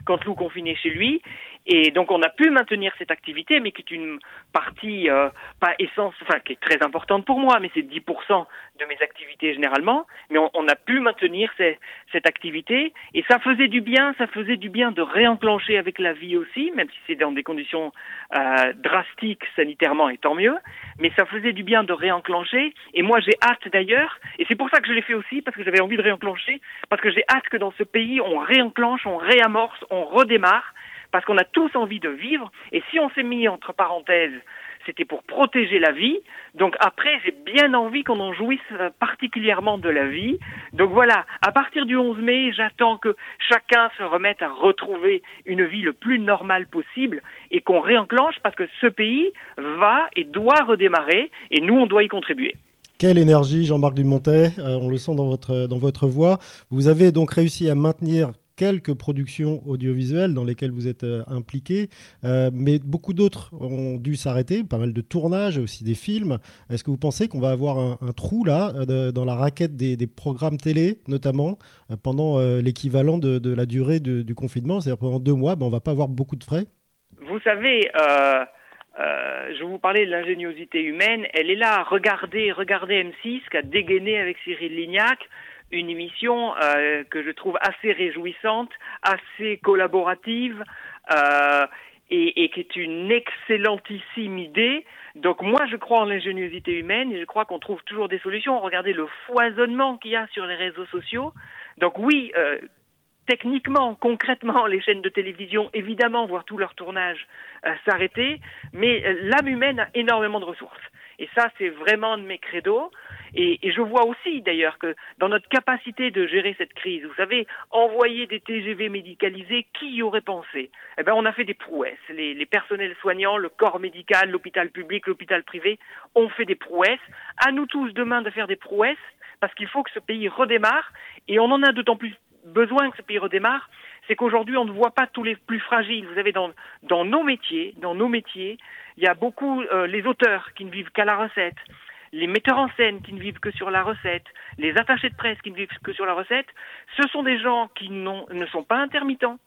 Canteloup confiné chez lui. Et donc on a pu maintenir cette activité, mais qui est une partie euh, pas essence, enfin qui est très importante pour moi, mais c'est 10% de mes activités généralement, mais on a pu maintenir cette activité. Et ça faisait du bien, ça faisait du bien de réenclencher avec la vie aussi, même si c'est dans des conditions euh, drastiques sanitairement et tant mieux, mais ça faisait du bien de réenclencher. Et moi j'ai hâte d'ailleurs, et c'est pour ça que je l'ai fait aussi, parce que j'avais envie de réenclencher, parce que j'ai hâte que dans ce pays on réenclenche, on réamorce, on redémarre, parce qu'on a tous envie de vivre, et si on s'est mis entre parenthèses c'était pour protéger la vie. Donc après, j'ai bien envie qu'on en jouisse euh, particulièrement de la vie. Donc voilà, à partir du 11 mai, j'attends que chacun se remette à retrouver une vie le plus normale possible et qu'on réenclenche parce que ce pays va et doit redémarrer et nous, on doit y contribuer. Quelle énergie, Jean-Marc Dumontet, euh, on le sent dans votre, dans votre voix. Vous avez donc réussi à maintenir quelques productions audiovisuelles dans lesquelles vous êtes euh, impliqué, euh, mais beaucoup d'autres ont dû s'arrêter, pas mal de tournages, aussi des films. Est-ce que vous pensez qu'on va avoir un, trou là euh, dans la raquette des, programmes télé, notamment pendant l'équivalent de, la durée du confinement, c'est-à-dire pendant deux mois, ben, on va pas avoir beaucoup de frais Vous savez, je vous parlais de l'ingéniosité humaine, elle est là. Regardez, regardez M6 qui a dégainé avec Cyril Lignac une émission euh, que je trouve assez réjouissante, assez collaborative euh, et, et, qui est une excellentissime idée. Donc moi, je crois en l'ingéniosité humaine et je crois qu'on trouve toujours des solutions. Regardez le foisonnement qu'il y a sur les réseaux sociaux. Donc oui, euh, techniquement, concrètement, les chaînes de télévision, évidemment, voient tout leur tournage euh, s'arrêter, mais euh, l'âme humaine a énormément de ressources. Et ça, c'est vraiment de mes credos. Et, je vois aussi, d'ailleurs, que dans notre capacité de gérer cette crise, vous savez, envoyer des TGV médicalisés, qui y aurait pensé? Eh bien, on a fait des prouesses. Les, les personnels soignants, le corps médical, l'hôpital public, l'hôpital privé, ont fait des prouesses. À nous tous demain de faire des prouesses, parce qu'il faut que ce pays redémarre, et on en a d'autant plus besoin que ce pays redémarre, c'est qu'aujourd'hui on ne voit pas tous les plus fragiles. Vous avez dans, dans nos métiers, dans nos métiers, il y a beaucoup euh, les auteurs qui ne vivent qu'à la recette, les metteurs en scène qui ne vivent que sur la recette, les attachés de presse qui ne vivent que sur la recette. Ce sont des gens qui ne sont pas intermittents,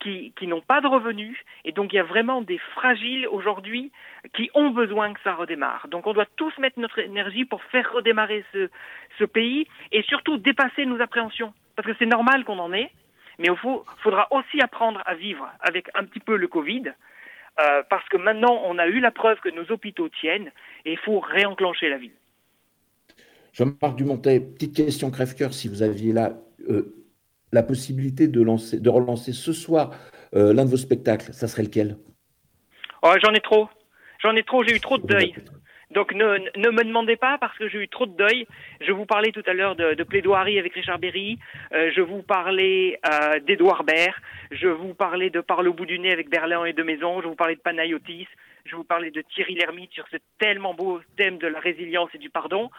qui, n'ont pas de revenus, et donc il y a vraiment des fragiles aujourd'hui qui ont besoin que ça redémarre. Donc on doit tous mettre notre énergie pour faire redémarrer ce, ce pays et surtout dépasser nos appréhensions parce que c'est normal qu'on en ait, mais il faudra aussi apprendre à vivre avec un petit peu le Covid, euh, parce que maintenant on a eu la preuve que nos hôpitaux tiennent et il faut réenclencher la vie. Jean-Marc Dumontet, petite question crève-cœur, si vous aviez là euh, la possibilité de, lancer, de relancer ce soir euh, l'un de vos spectacles, ça serait lequel? Oh, J'en ai trop. J'en ai trop, j'ai eu trop de deuil. Donc ne, ne me demandez pas parce que j'ai eu trop de deuil. Je vous parlais tout à l'heure de, de, plaidoirie avec Richard Berry. Euh, je vous parlais euh, d'Edouard Baird. Je vous parlais de Par le bout du nez avec Berlin et de Maison. Je vous parlais de Panayotis. Je vous parlais de Thierry Lhermitte sur ce tellement beau thème de la résilience et du pardon.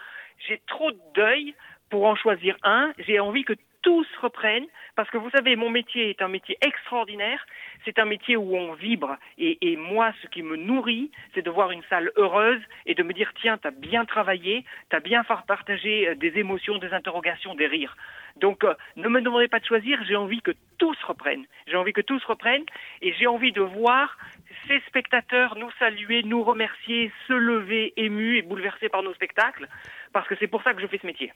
J'ai trop de deuil pour en choisir un. J'ai envie que tous reprennent, parce que vous savez, mon métier est un métier extraordinaire, c'est un métier où on vibre, et, moi, ce qui me nourrit, c'est de voir une salle heureuse et de me dire, tiens, t'as bien travaillé, t'as bien partagé euh, des émotions, des interrogations, des rires. Donc, euh, ne me demandez pas de choisir, j'ai envie que tous reprennent. J'ai envie que tous reprennent, et j'ai envie de voir ces spectateurs nous saluer, nous remercier, se lever émus et bouleversés par nos spectacles, parce que c'est pour ça que je fais ce métier.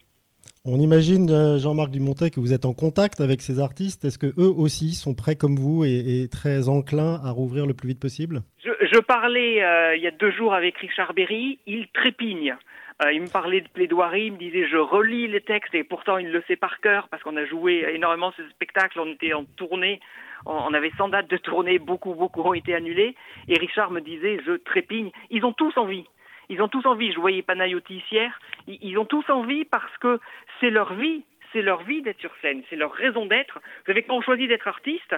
On imagine, euh, Jean-Marc Dumontet, que vous êtes en contact avec ces artistes. Est-ce que eux aussi sont prêts comme vous et, très enclins à rouvrir le plus vite possible? Je, parlais euh, il y a deux jours avec Richard Berry. Il trépigne. Euh, il me parlait de plaidoirie, il me disait je relis les textes et pourtant il le sait par cœur parce qu'on a joué énormément ce spectacle, on était en tournée, on avait 100 dates de tournée, beaucoup, beaucoup ont été annulées et Richard me disait je trépigne. Ils ont tous envie, ils ont tous envie. Je voyais Panayotis hier. Ils ont tous envie parce que c'est leur vie. C'est leur vie d'être sur scène. C'est leur raison d'être. Vous savez, quand on choisit d'être artiste,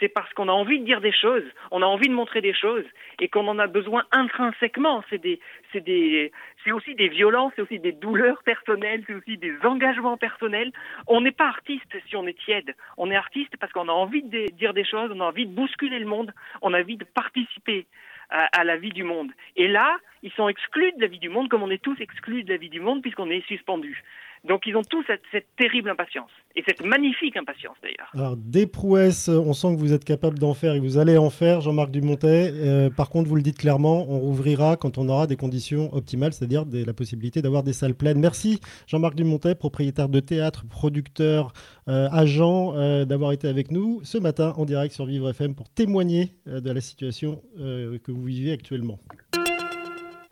c'est parce qu'on a envie de dire des choses, on a envie de montrer des choses et qu'on en a besoin intrinsèquement. C'est des, c'est des, c'est aussi des violences, c'est aussi des douleurs personnelles, c'est aussi des engagements personnels. On n'est pas artiste si on est tiède. On est artiste parce qu'on a envie de dire des choses, on a envie de bousculer le monde, on a envie de participer à, la vie du monde. Et là, ils sont exclus de la vie du monde comme on est tous exclus de la vie du monde puisqu'on est suspendus. Donc ils ont tous cette, terrible impatience, et cette magnifique impatience d'ailleurs. Alors des prouesses, on sent que vous êtes capable d'en faire et vous allez en faire, Jean-Marc Dumontet. Euh, par contre, vous le dites clairement, on rouvrira quand on aura des conditions optimales, c'est-à-dire la possibilité d'avoir des salles pleines. Merci Jean-Marc Dumontet, propriétaire de théâtre, producteur, euh, agent, euh, d'avoir été avec nous ce matin en direct sur Vivre FM pour témoigner de la situation que vous vivez actuellement.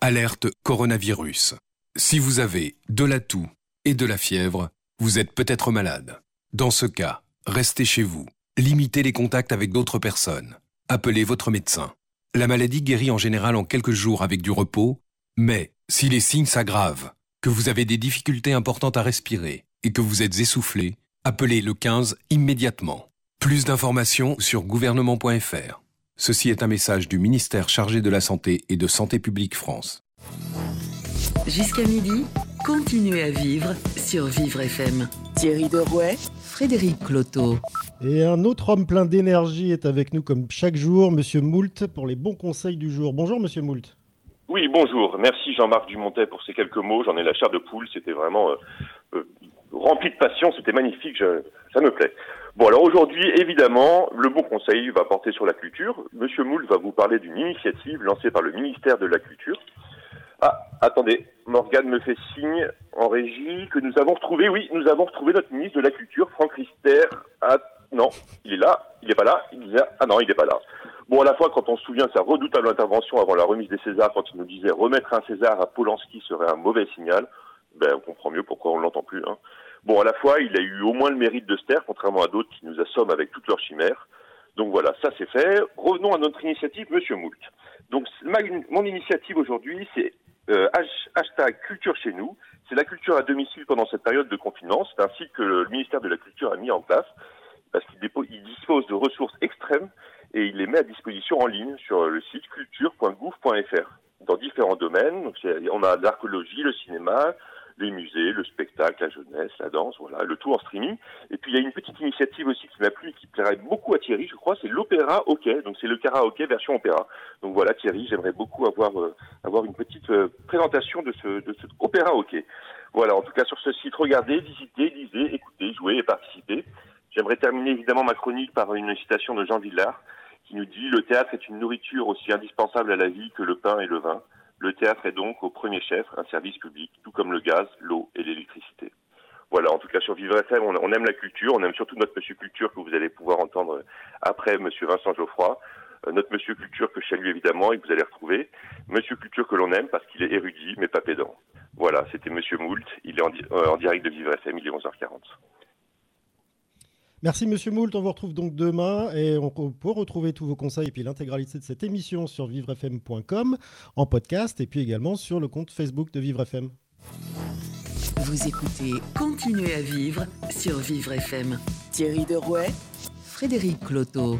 Alerte coronavirus. Si vous avez de la toux, et de la fièvre, vous êtes peut-être malade. Dans ce cas, restez chez vous. Limitez les contacts avec d'autres personnes. Appelez votre médecin. La maladie guérit en général en quelques jours avec du repos, mais si les signes s'aggravent, que vous avez des difficultés importantes à respirer et que vous êtes essoufflé, appelez le 15 immédiatement. Plus d'informations sur gouvernement.fr. Ceci est un message du ministère chargé de la Santé et de Santé publique France. Jusqu'à midi, continuez à vivre sur Vivre FM. Thierry Derouet, Frédéric Cloteau. Et un autre homme plein d'énergie est avec nous comme chaque jour, Monsieur Moult, pour les bons conseils du jour. Bonjour Monsieur Moult. Oui, bonjour. Merci Jean-Marc Dumontet pour ces quelques mots. J'en ai la chair de poule. C'était vraiment euh, euh, rempli de passion. C'était magnifique. ça me plaît. Bon, alors aujourd'hui, évidemment, le bon conseil va porter sur la culture. Monsieur Moult va vous parler d'une initiative lancée par le ministère de la Culture ah, attendez, Morgane me fait signe en régie que nous avons retrouvé, oui, nous avons retrouvé notre ministre de la Culture, Franck Rister. Ah, non, il est là, il n'est pas là, il disait, ah non, il n'est pas là. Bon, à la fois, quand on se souvient de sa redoutable intervention avant la remise des Césars, quand il nous disait remettre un César à Polanski serait un mauvais signal, ben, on comprend mieux pourquoi on l'entend plus, hein. Bon, à la fois, il a eu au moins le mérite de se taire, contrairement à d'autres qui nous assomment avec toutes leurs chimères. Donc voilà, ça c'est fait. Revenons à notre initiative, Monsieur Moult. Donc mon initiative aujourd'hui, c'est euh, hashtag culture chez nous. C'est la culture à domicile pendant cette période de confinement. C'est un site que le ministère de la Culture a mis en place parce qu'il dispose de ressources extrêmes et il les met à disposition en ligne sur le site culture.gouv.fr dans différents domaines. Donc on a l'archéologie, le cinéma, les musées, le spectacle, la jeunesse, la danse, voilà, le tout en streaming. Et puis il y a une petite initiative aussi qui m'a plu et qui plairait beaucoup à Thierry, je crois, c'est l'opéra hockey. Donc c'est le karaoké version opéra. Donc voilà Thierry, j'aimerais beaucoup avoir euh, avoir une petite euh, présentation de ce de ce opéra hockey. Voilà, en tout cas sur ce site, regardez, visitez, lisez, écoutez, jouez et participez. J'aimerais terminer évidemment ma chronique par une citation de Jean Villard qui nous dit le théâtre est une nourriture aussi indispensable à la vie que le pain et le vin. Le théâtre est donc au premier chef un service public, tout comme le gaz, l'eau et l'électricité. Voilà, en tout cas sur Vivre FM, on, aime la culture, on aime surtout notre Monsieur Culture que vous allez pouvoir entendre après Monsieur Vincent Geoffroy, euh, notre Monsieur Culture que je salue évidemment et que vous allez retrouver, Monsieur Culture que l'on aime parce qu'il est érudit mais pas pédant. Voilà, c'était Monsieur Moult, il est en, euh, direct de Vivre FM, il est 11h40. Merci Monsieur Moult, on vous retrouve donc demain et on peut retrouver tous vos conseils et puis l'intégralité de cette émission sur vivrefm.com en podcast et puis également sur le compte Facebook de Vivre FM. Vous écoutez Continuez à vivre sur Vivre FM. Thierry Derouet, Frédéric Cloteau.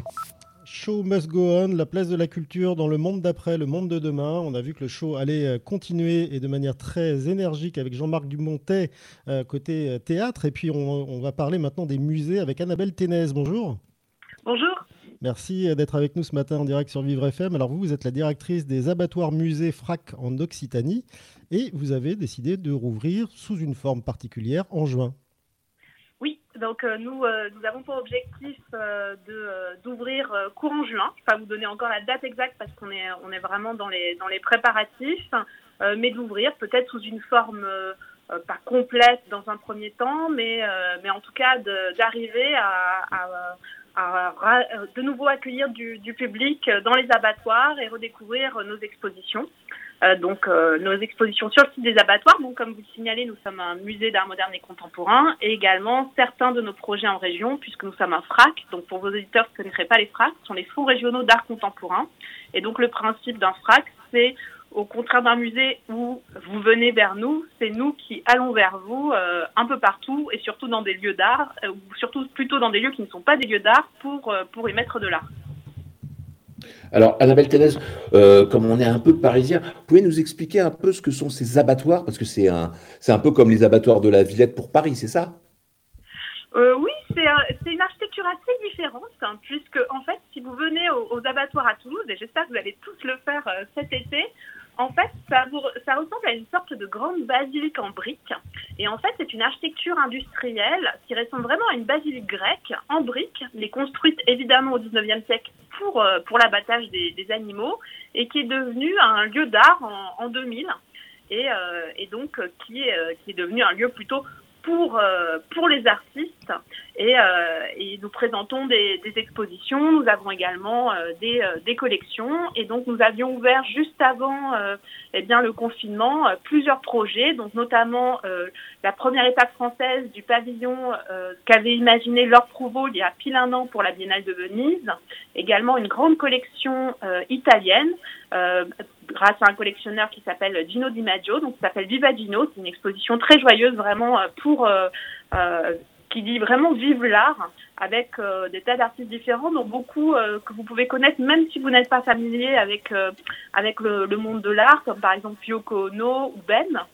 Show must go on, la place de la culture dans le monde d'après, le monde de demain. On a vu que le show allait euh, continuer et de manière très énergique avec Jean-Marc Dumontet euh, côté euh, théâtre. Et puis on, va parler maintenant des musées avec Annabelle Ténez. Bonjour. Bonjour. Merci d'être avec nous ce matin en direct sur Vivre FM. Alors vous, vous êtes la directrice des abattoirs musées FRAC en Occitanie et vous avez décidé de rouvrir sous une forme particulière en juin. Donc euh, nous, euh, nous avons pour objectif euh, d'ouvrir courant juin. Je ne vais pas vous donner encore la date exacte parce qu'on est, on est vraiment dans les, dans les préparatifs, mais d'ouvrir peut-être sous une forme pas complète dans un premier temps, mais, mais en tout cas d'arriver à, à, de nouveau accueillir du, du public dans les abattoirs et redécouvrir nos expositions. Euh, donc euh, nos expositions sur le site des abattoirs. Donc comme vous le signalez, nous sommes un musée d'art moderne et contemporain et également certains de nos projets en région puisque nous sommes un FRAC. Donc pour vos éditeurs qui ne connaîtraient pas les FRAC, ce sont les fonds régionaux d'art contemporain. Et donc le principe d'un FRAC, c'est au contraire d'un musée où vous venez vers nous, c'est nous qui allons vers vous euh, un peu partout et surtout dans des lieux d'art, ou surtout plutôt dans des lieux qui ne sont pas des lieux d'art pour, pour y mettre de l'art. Alors, Annabelle Ténez, euh, comme on est un peu parisien, pouvez nous expliquer un peu ce que sont ces abattoirs? Parce que c'est un, peu comme les abattoirs de la Villette pour Paris, c'est ça? Euh, Oui, c'est, une architecture assez différente, hein, puisque, en fait, si vous venez aux, abattoirs à Toulouse, et j'espère que vous allez tous le faire euh, cet été, en fait, ça, ressemble à une sorte de grande basilique en briques. Et en fait, c'est une architecture industrielle qui ressemble vraiment à une basilique grecque en briques, mais construite évidemment au 19e siècle pour, euh, l'abattage des, animaux et qui est devenue un lieu d'art en, en 2000 et, euh, et donc euh, qui est devenu un lieu plutôt pour, euh, pour les artistes. Et, euh, nous présentons des, des, expositions. Nous avons également euh, des, des, collections. Et donc nous avions ouvert juste avant eh bien, le confinement plusieurs projets, donc notamment la première étape française du pavillon qu'avait imaginé Laure Prouveau il y a pile un an pour la Biennale de Venise, également une grande collection italienne grâce à un collectionneur qui s'appelle Gino Di Maggio, donc ça s'appelle Viva Gino. C'est une exposition très joyeuse vraiment euh, pour euh, euh, qui dit vraiment vive l'art avec des tas d'artistes différents, dont beaucoup que vous pouvez connaître même si vous n'êtes pas familier avec avec le, le, monde de l'art, comme par exemple Yoko Ono ou Ben,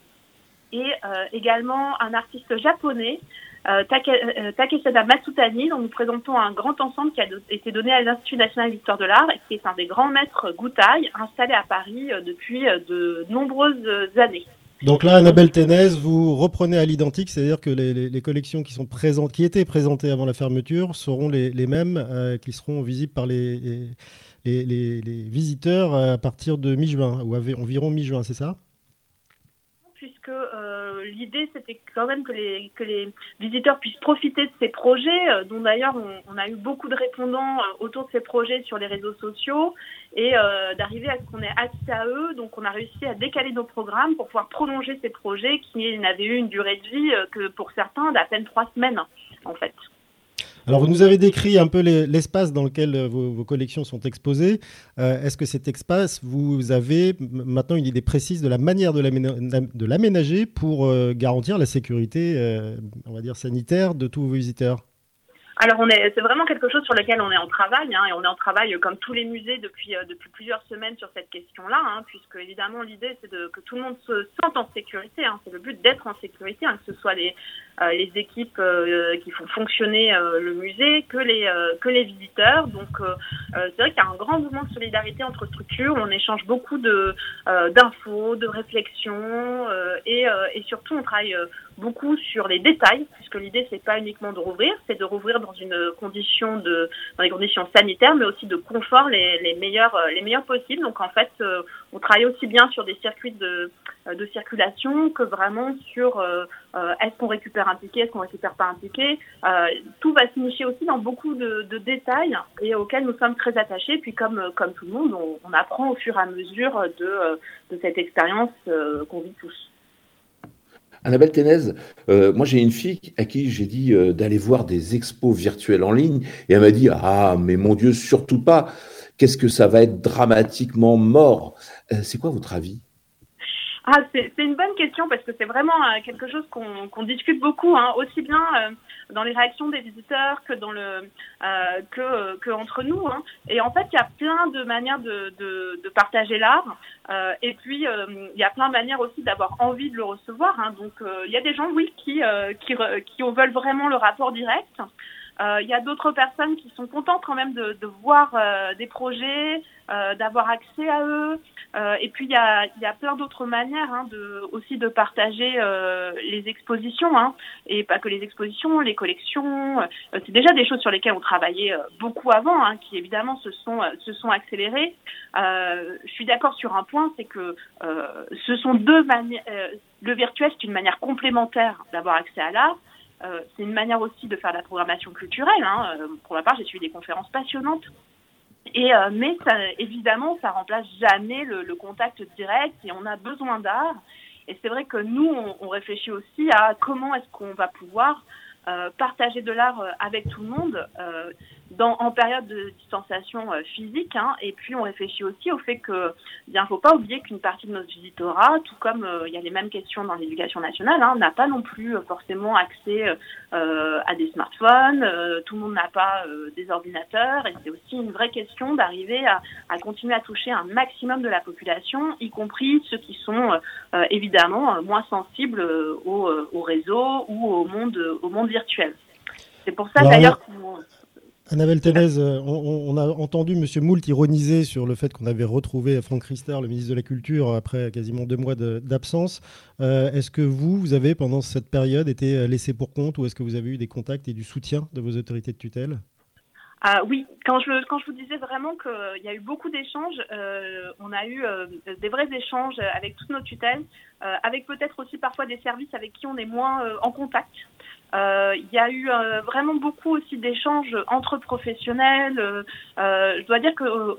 et également un artiste japonais euh, euh, Matsutani, dont nous présentons un grand ensemble qui a été donné à l'Institut national d'histoire de l'art et qui est un des grands maîtres Goutai, installé à Paris euh, depuis de nombreuses années. Donc là, Annabelle Ténez, vous reprenez à l'identique, c'est-à-dire que les, collections qui sont présentes, qui étaient présentées avant la fermeture, seront les, mêmes, qui seront visibles par les, visiteurs à partir de mi-juin, ou environ mi-juin, c'est ça? Puisque euh, l'idée c'était quand même que les, que les visiteurs puissent profiter de ces projets, euh, dont d'ailleurs on, a eu beaucoup de répondants euh, autour de ces projets sur les réseaux sociaux, et d'arriver à ce qu'on ait accès à eux. Donc on a réussi à décaler nos programmes pour pouvoir prolonger ces projets qui n'avaient eu une durée de vie que pour certains d'à peine trois semaines en fait. Alors, vous nous avez décrit un peu l'espace dans lequel euh, vos, collections sont exposées. Euh, est-ce que cet espace, vous avez maintenant une idée précise de la manière de l'aménager pour euh, garantir la sécurité, on va dire, sanitaire de tous vos visiteurs? Alors on est, c'est vraiment quelque chose sur lequel on est en travail, hein, et on est en travail comme tous les musées depuis euh, depuis plusieurs semaines sur cette question-là, hein, puisque évidemment l'idée c'est de que tout le monde se sente en sécurité. Hein, c'est le but d'être en sécurité, hein, que ce soit les euh, les équipes euh, qui font fonctionner le musée, que les que les visiteurs. Donc c'est vrai qu'il y a un grand mouvement de solidarité entre structures. On échange beaucoup de d'infos, de réflexions, et et surtout on travaille beaucoup sur les détails, puisque l'idée c'est pas uniquement de rouvrir, c'est de rouvrir dans une condition de dans des conditions sanitaires, mais aussi de confort les, les meilleurs les meilleurs possibles. Donc en fait, euh, on travaille aussi bien sur des circuits de euh, de circulation que vraiment sur euh, est-ce qu'on récupère un ticket, est-ce qu'on récupère pas un ticket. tout va signifier aussi dans beaucoup de, de, détails et auxquels nous sommes très attachés. Puis comme comme tout le monde, on, on apprend au fur et à mesure de de cette expérience qu'on vit tous. Annabelle Ténez, euh, moi j'ai une fille à qui j'ai dit euh, d'aller voir des expos virtuelles en ligne. Et elle m'a dit Ah, mais mon Dieu, surtout pas. Qu'est-ce que ça va être dramatiquement mort. Euh, C'est quoi votre avis? Ah, c'est une bonne question parce que c'est vraiment euh, quelque chose qu'on discute beaucoup, hein, aussi bien dans les réactions des visiteurs que dans le euh, que, que entre nous. Hein. Et en fait, il y a plein de manières de, de, de partager l'art. et puis, il y a plein de manières aussi d'avoir envie de le recevoir. Hein. Donc, il y a des gens, oui, qui qui, qui veulent vraiment le rapport direct. Il y a d'autres personnes qui sont contentes quand même de, de voir des projets, d'avoir accès à eux. Euh, et puis il y a, y a plein d'autres manières hein, de, aussi de partager euh, les expositions, hein, et pas que les expositions, les collections. Euh, c'est déjà des choses sur lesquelles on travaillait euh, beaucoup avant, hein, qui évidemment se sont se sont accélérées. je suis d'accord sur un point, c'est que ce sont deux manières. le virtuel c'est une manière complémentaire d'avoir accès à l'art. C'est une manière aussi de faire de la programmation culturelle. Hein. Pour ma part, j'ai suivi des conférences passionnantes et, euh, mais évidemment, ça remplace jamais le, contact direct et on a besoin d'art. Et c'est vrai que nous, on, réfléchit aussi à comment est-ce qu'on va pouvoir euh, partager de l'art euh, avec tout le monde. Dans, en période de distanciation euh, physique. Hein, et puis on réfléchit aussi au fait que, bien, faut pas oublier qu'une partie de notre visitorat, tout comme euh, il y a les mêmes questions dans l'éducation nationale, hein, n'a pas non plus euh, forcément accès à des smartphones. tout le monde n'a pas des ordinateurs. Et c'est aussi une vraie question d'arriver à, à, continuer à toucher un maximum de la population, y compris ceux qui sont évidemment moins sensibles au, au, réseau ou au monde, au monde virtuel. C'est pour ça d'ailleurs qu'on Annabelle Thérèse, euh, on, a entendu M. Moult ironiser sur le fait qu'on avait retrouvé Franck Rister, le ministre de la Culture, après quasiment deux mois d'absence. Euh, est-ce que vous, vous avez, pendant cette période, été laissé pour compte ou est-ce que vous avez eu des contacts et du soutien de vos autorités de tutelle? Ah, oui, quand je, quand je vous disais vraiment qu'il y a eu beaucoup d'échanges, euh, on a eu des vrais échanges avec toutes nos tutelles, avec peut-être aussi parfois des services avec qui on est moins en contact. Euh, il y a eu euh, vraiment beaucoup aussi d'échanges entre professionnels. Euh, je dois dire que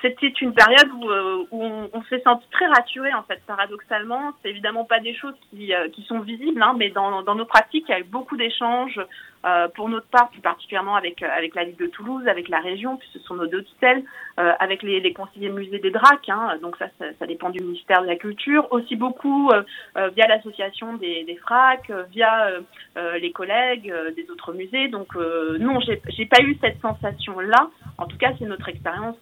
c'était une période où, où on, on s'est senti très rassuré en fait paradoxalement c'est évidemment pas des choses qui, qui sont visibles hein, mais dans, dans nos pratiques il y a eu beaucoup d'échanges euh, pour notre part, plus particulièrement avec euh, avec la ville de Toulouse, avec la région, puisque ce sont nos deux tutelles, euh, avec les, les conseillers musées des DRAC, hein, donc ça, ça, ça, dépend du ministère de la Culture, aussi beaucoup via l'association des, des FRAC, via les collègues des autres musées. Donc non, j'ai pas eu cette sensation là. En tout cas, c'est notre expérience,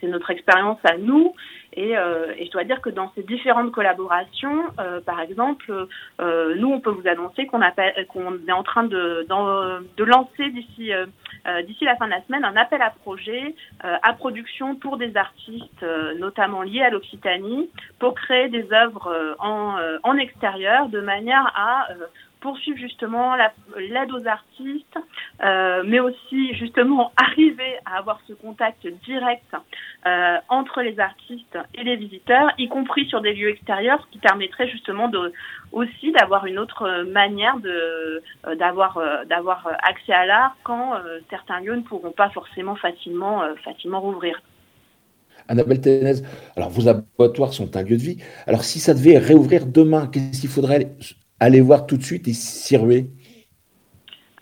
c'est notre expérience à nous. Et, euh, et, je dois dire que dans ces différentes collaborations, euh, par exemple, euh, nous, on peut vous annoncer qu'on qu'on est en train de, de lancer d'ici d'ici la fin de la semaine un appel à projet à production pour des artistes, notamment liés à l'Occitanie, pour créer des œuvres en, en extérieur de manière à poursuivre justement l'aide aux artistes, euh, mais aussi justement <laughs> arriver à avoir ce contact direct euh, entre les artistes et les visiteurs, y compris sur des lieux extérieurs, ce qui permettrait justement aussi d'avoir une autre manière de euh, d'avoir euh, accès à l'art quand euh, certains lieux ne pourront pas forcément facilement facilement rouvrir. Annabelle Ténez, alors vos abattoirs sont un lieu de vie. Alors si ça devait réouvrir demain, qu'est-ce qu'il faudrait aller voir tout de suite et s'y ruer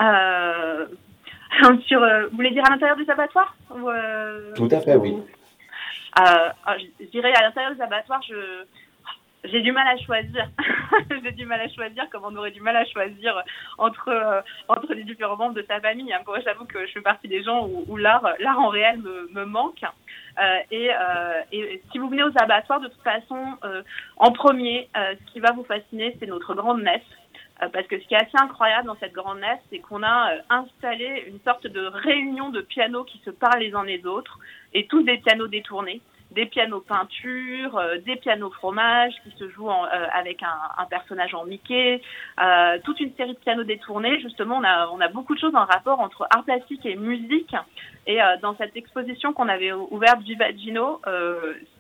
euh, <laughs> sur, euh, Vous voulez dire à l'intérieur des abattoirs euh, Tout à fait, oui. Euh, ah, je dirais à l'intérieur des abattoirs, je, j'ai du mal à choisir. <laughs> j'ai du mal à choisir comme on aurait du mal à choisir entre euh, entre les différents membres de sa famille. Hein. Moi, j'avoue que je fais partie des gens où, où l'art l'art en réel me, me manque. Euh, et, euh, et, si vous venez aux abattoirs, de toute façon, euh, en premier, ce qui va vous fasciner, c'est notre grande nef. Parce que ce qui est assez incroyable dans cette grande nef, c'est qu'on a installé une sorte de réunion de pianos qui se parlent les uns les autres, et tous des pianos détournés des pianos peinture, des pianos fromage qui se jouent en, euh, avec un, un, personnage en Mickey, euh, toute une série de pianos détournés. Justement, on a, on a beaucoup de choses en rapport entre art plastique et musique. Et dans cette exposition qu'on avait ouverte Vivagino,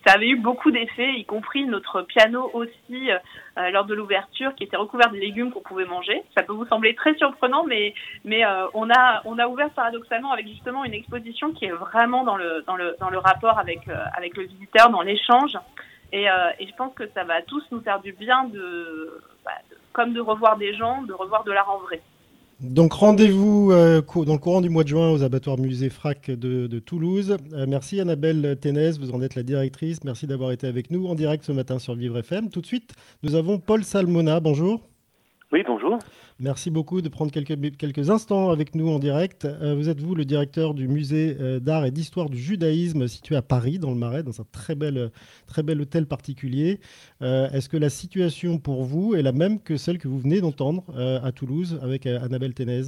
ça avait eu beaucoup d'effets, y compris notre piano aussi euh, lors de l'ouverture, qui était recouvert de légumes qu'on pouvait manger. Ça peut vous sembler très surprenant, mais mais euh, on a on a ouvert paradoxalement avec justement une exposition qui est vraiment dans le dans le dans le rapport avec euh, avec le visiteur, dans l'échange. Et, et, je pense que ça va tous nous faire du bien de, bah, de, comme de revoir des gens, de revoir de l'art en vrai. Donc rendez-vous euh, dans le courant du mois de juin aux abattoirs musée FRAC de, Toulouse. Euh, merci Annabelle Ténez, vous en êtes la directrice. Merci d'avoir été avec nous en direct ce matin sur Vivre FM. Tout de suite, nous avons Paul Salmona. Bonjour. Oui, bonjour. Merci beaucoup de prendre quelques, quelques instants avec nous en direct. Euh, vous êtes vous le directeur du musée euh, d'art et d'histoire du judaïsme situé à Paris, dans le Marais, dans un très bel, très bel hôtel particulier. Euh, est-ce que la situation pour vous est la même que celle que vous venez d'entendre à Toulouse avec Annabelle Ténez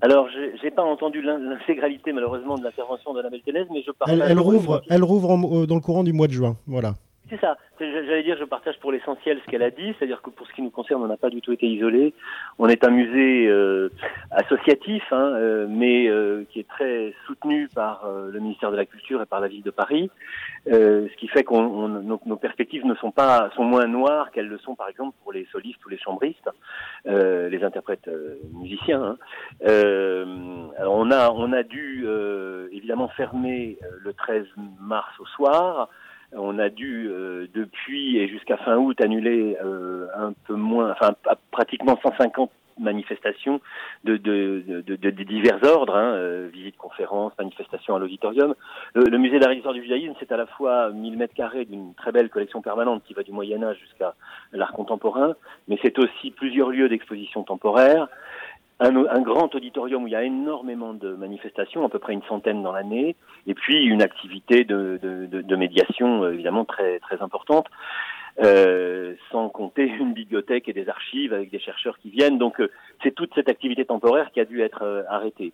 alors, je n'ai pas entendu l'intégralité malheureusement de l'intervention d'Annabelle Ténez, mais je parle. Elle, elle rouvre, elle rouvre dans le courant du mois de juin, voilà. C'est ça. J'allais dire, je partage pour l'essentiel ce qu'elle a dit, c'est-à-dire que pour ce qui nous concerne, on n'a pas du tout été isolé. On est un musée euh, associatif, hein, euh, mais euh, qui est très soutenu par le ministère de la Culture et par la ville de Paris, ce qui fait que nos, perspectives ne sont pas sont moins noires qu'elles le sont, par exemple, pour les solistes ou les chambristes, les interprètes musiciens. Hein. alors on a on a dû évidemment fermer le 13 mars au soir. On a dû euh, depuis et jusqu'à fin août annuler euh, un peu moins, enfin pratiquement 150 manifestations de, divers ordres, hein, euh, visites, conférences, manifestations à l'auditorium. Le, musée d'art et du judaïsme, c'est à la fois 1000 mètres carrés d'une très belle collection permanente qui va du Moyen Âge jusqu'à l'art contemporain, mais c'est aussi plusieurs lieux d'exposition temporaire, un, grand auditorium où il y a énormément de manifestations, à peu près une centaine dans l'année, et puis une activité de, de, de, médiation euh, évidemment très très importante, euh, sans compter <laughs> une bibliothèque et des archives avec des chercheurs qui viennent. Donc euh, c'est toute cette activité temporaire qui a dû être euh, arrêtée.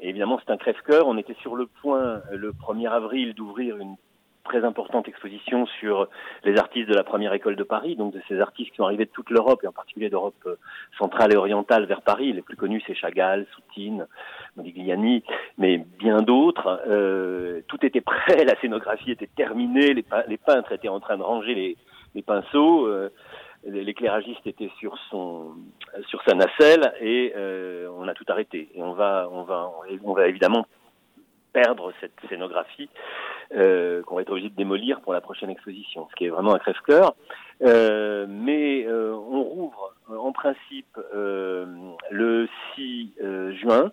évidemment, c'est un crève-cœur. On était sur le point, le 1er avril, d'ouvrir une très importante exposition sur les artistes de la première école de Paris, donc de ces artistes qui sont arrivés de toute l'Europe et en particulier d'Europe euh, centrale et orientale vers Paris. Les plus connus, c'est Chagall, Soutine, Modigliani, mais bien d'autres. Euh, tout était prêt, <laughs> la scénographie était terminée, les, peintres étaient en train de ranger les, pinceaux. Euh, l'éclairagiste était sur son sur sa nacelle et on a tout arrêté et on va on va on va évidemment perdre cette scénographie euh, qu'on va être obligé de démolir pour la prochaine exposition, ce qui est vraiment un crève-cœur. Euh, mais euh, on rouvre en principe le 6 juin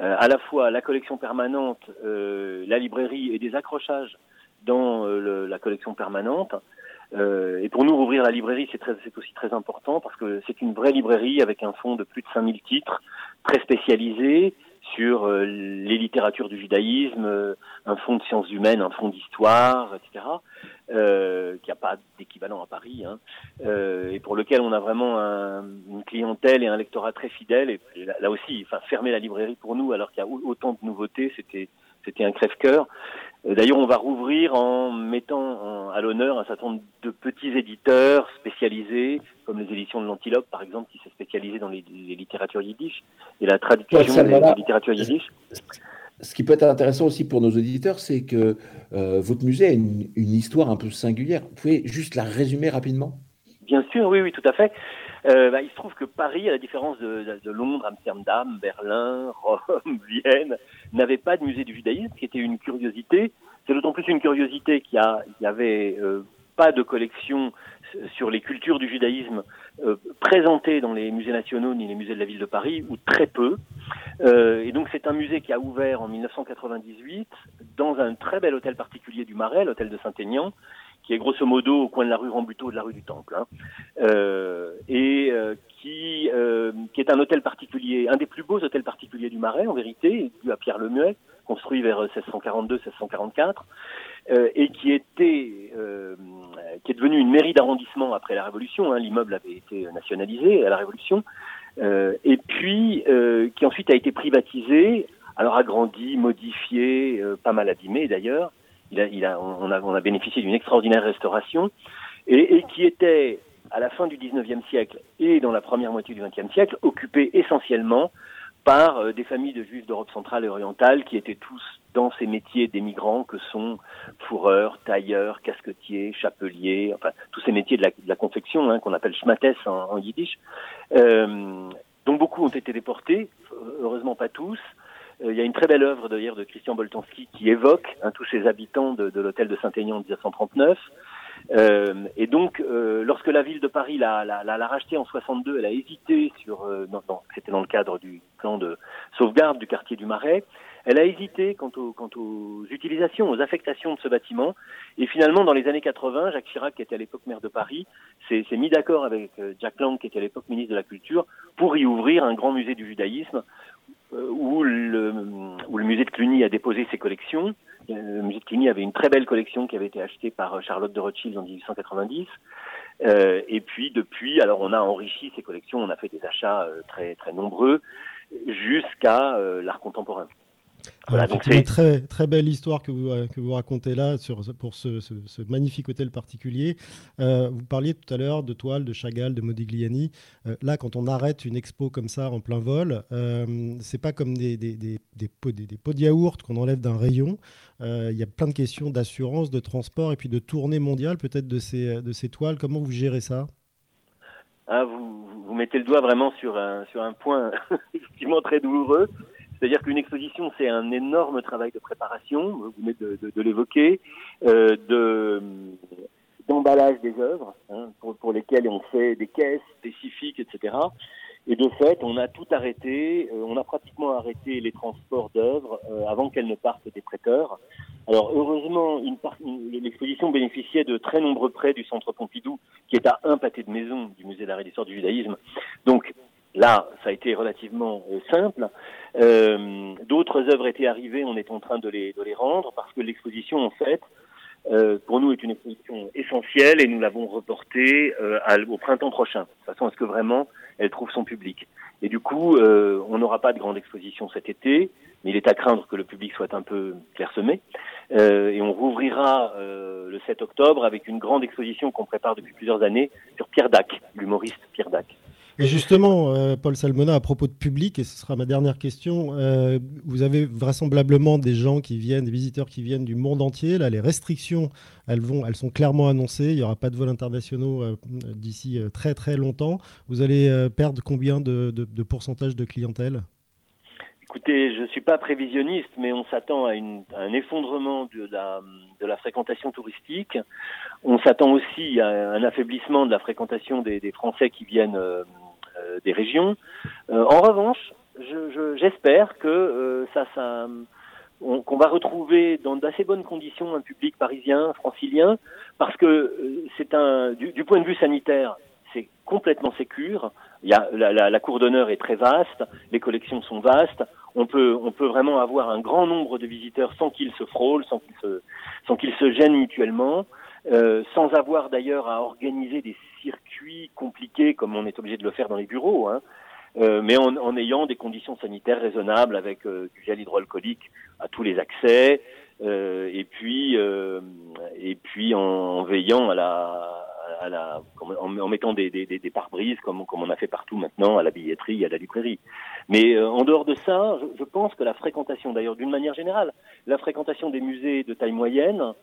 à la fois la collection permanente, la librairie et des accrochages dans la collection permanente. Et pour nous, rouvrir la librairie, c'est, c'est aussi très important parce que c'est une vraie librairie avec un fonds de plus de 5000 titres, très spécialisé, sur euh, les littératures du judaïsme, euh, un fonds de sciences humaines, un fonds d'histoire, etc., euh, qui n'a pas d'équivalent à Paris, hein, euh, et pour lequel on a vraiment un, une clientèle et un lectorat très fidèle. Et, là, aussi, fermer la librairie pour nous, alors qu'il y a autant de nouveautés, c'était un crève-cœur. D'ailleurs, on va rouvrir en mettant à l'honneur un certain nombre de petits éditeurs spécialisés, comme les éditions de l'Antilope, par exemple, qui s'est spécialisé dans les, littératures yiddish et la traduction des, littératures yiddish. Ce qui peut être intéressant aussi pour nos auditeurs, c'est que euh, votre musée a une, histoire un peu singulière. Vous pouvez juste la résumer rapidement? Bien sûr, oui, oui, tout à fait. Euh, bah, il se trouve que Paris, à la différence de, de, Londres, Amsterdam, Berlin, <laughs> Rome, Vienne, n'avait pas de musée du judaïsme, qui était une curiosité. C'est d'autant plus une curiosité qu'il n'y avait euh, pas de collection sur les cultures du judaïsme euh, présentées dans les musées nationaux ni les musées de la ville de Paris, ou très peu. Euh, et donc c'est un musée qui a ouvert en 1998 dans un très bel hôtel particulier du Marais, l'hôtel de Saint-Aignan, qui est grosso modo au coin de la rue Rambuteau de la rue du Temple, hein, euh, et euh, qui, euh, qui est un hôtel particulier, un des plus beaux hôtels particuliers du Marais, en vérité, dû à Pierre Lemuet, construit vers 1642-1644, euh, et qui était, euh, qui est devenu une mairie d'arrondissement après la Révolution. Hein, L'immeuble avait été nationalisé à la Révolution, et puis qui ensuite a été privatisé, alors agrandi, modifié, pas mal abîmé d'ailleurs, il a, il a, on, a, on a bénéficié d'une extraordinaire restauration. Et, et, qui était à la fin du 19e siècle et dans la première moitié du 20e siècle occupé essentiellement par euh, des familles de juifs d'Europe centrale et orientale qui étaient tous dans ces métiers des migrants que sont fourreurs, tailleurs, casquetiers, chapeliers, enfin tous ces métiers de la, de la confection hein, qu'on appelle schmates en, en yiddish. Euh, donc beaucoup ont été déportés, heureusement pas tous. Euh, il y a une très belle œuvre d'ailleurs de Christian Boltanski qui évoque hein, tous ces habitants de, de l'hôtel de Saint-Aignan en 1939. Et donc, lorsque la ville de Paris l'a, l'a, racheté en 62, elle a hésité sur, non, non, c'était dans le cadre du plan de sauvegarde du quartier du Marais, elle a hésité quant aux, quant aux utilisations, aux affectations de ce bâtiment. Et finalement, dans les années 80, Jacques Chirac, qui était à l'époque maire de Paris, s'est, mis d'accord avec euh, Jack Lang, qui était à l'époque ministre de la Culture, pour y ouvrir un grand musée du judaïsme euh, où, le, où le musée de Cluny a déposé ses collections. Euh, le musée de Cluny avait une très belle collection qui avait été achetée par Charlotte de Rothschild en 1890. Euh, et puis depuis, alors on a enrichi ces collections, on a fait des achats très très nombreux jusqu'à l'art contemporain. Voilà, donc c'est une très, très belle histoire que vous, euh, que vous racontez là sur, pour ce, ce, magnifique hôtel particulier. Euh, vous parliez tout à l'heure de toiles, de Chagall, de Modigliani. Euh, là, quand on arrête une expo comme ça en plein vol, euh, c'est pas comme des, des, des, des, pots, des, pots de yaourt qu'on enlève d'un rayon. Il y a plein de questions d'assurance, de transport et puis de tournée mondiale peut-être de ces, de ces toiles. Comment vous gérez ça? Ah, vous, vous mettez le doigt vraiment sur un, sur un point <laughs> effectivement très douloureux. C'est-à-dire qu'une exposition, c'est un énorme travail de préparation, vous venez de, de, de l'évoquer, euh, de d'emballage des œuvres, hein, pour, pour, lesquelles on fait des caisses spécifiques, etc. Et de fait, on a tout arrêté, euh, on a pratiquement arrêté les transports d'œuvres euh, avant qu'elles ne partent des prêteurs. Alors heureusement, l'exposition bénéficiait de très nombreux prêts du Centre Pompidou, qui est à un pâté de maison du Musée d'art et d'histoire du judaïsme. Donc Là, ça a été relativement euh, simple. Euh, D'autres œuvres étaient arrivées, on est en train de les, rendre parce que l'exposition, en fait, euh, pour nous est une exposition essentielle et nous l'avons reportée au printemps prochain, de façon à ce que vraiment elle trouve son public? Et du coup, on n'aura pas de grande exposition cet été, mais il est à craindre que le public soit un peu clairsemé. Et on rouvrira le 7 octobre avec une grande exposition qu'on prépare depuis plusieurs années sur Pierre Dac, l'humoriste Pierre Dac. Et justement, euh, Paul Salmona, à propos de public, et ce sera ma dernière question, euh, vous avez vraisemblablement des gens qui viennent, des visiteurs qui viennent du monde entier. Là, les restrictions, elles, vont, elles sont clairement annoncées. Il n'y aura pas de vols internationaux euh, d'ici très très longtemps. Vous allez perdre combien de, de, pourcentage de clientèle? Écoutez, je ne suis pas prévisionniste, mais on s'attend à, un effondrement de la, de fréquentation touristique. On s'attend aussi à un affaiblissement de la fréquentation des, Français qui viennent des régions. Euh, en revanche, j'espère je, que euh, ça, qu'on va retrouver dans d'assez bonnes conditions un public parisien, francilien, parce que c'est un, du, point de vue sanitaire, c'est complètement sécure. Il y a, la, cour d'honneur est très vaste, les collections sont vastes. On peut, on peut vraiment avoir un grand nombre de visiteurs sans qu'ils se frôlent, sans qu'ils se, sans qu'ils se gênent mutuellement, euh, sans avoir d'ailleurs à organiser des circuits compliqués comme on est obligé de le faire dans les bureaux, hein, euh, mais en, ayant des conditions sanitaires raisonnables avec euh, du gel hydroalcoolique à tous les accès, euh, et puis et puis en, veillant à la, à la en, mettant des, des, pare-brises comme, comme on a fait partout maintenant à la billetterie, à la librairie. Mais en dehors de ça, je pense que la fréquentation, d'ailleurs d'une manière générale, la fréquentation des musées de taille moyenne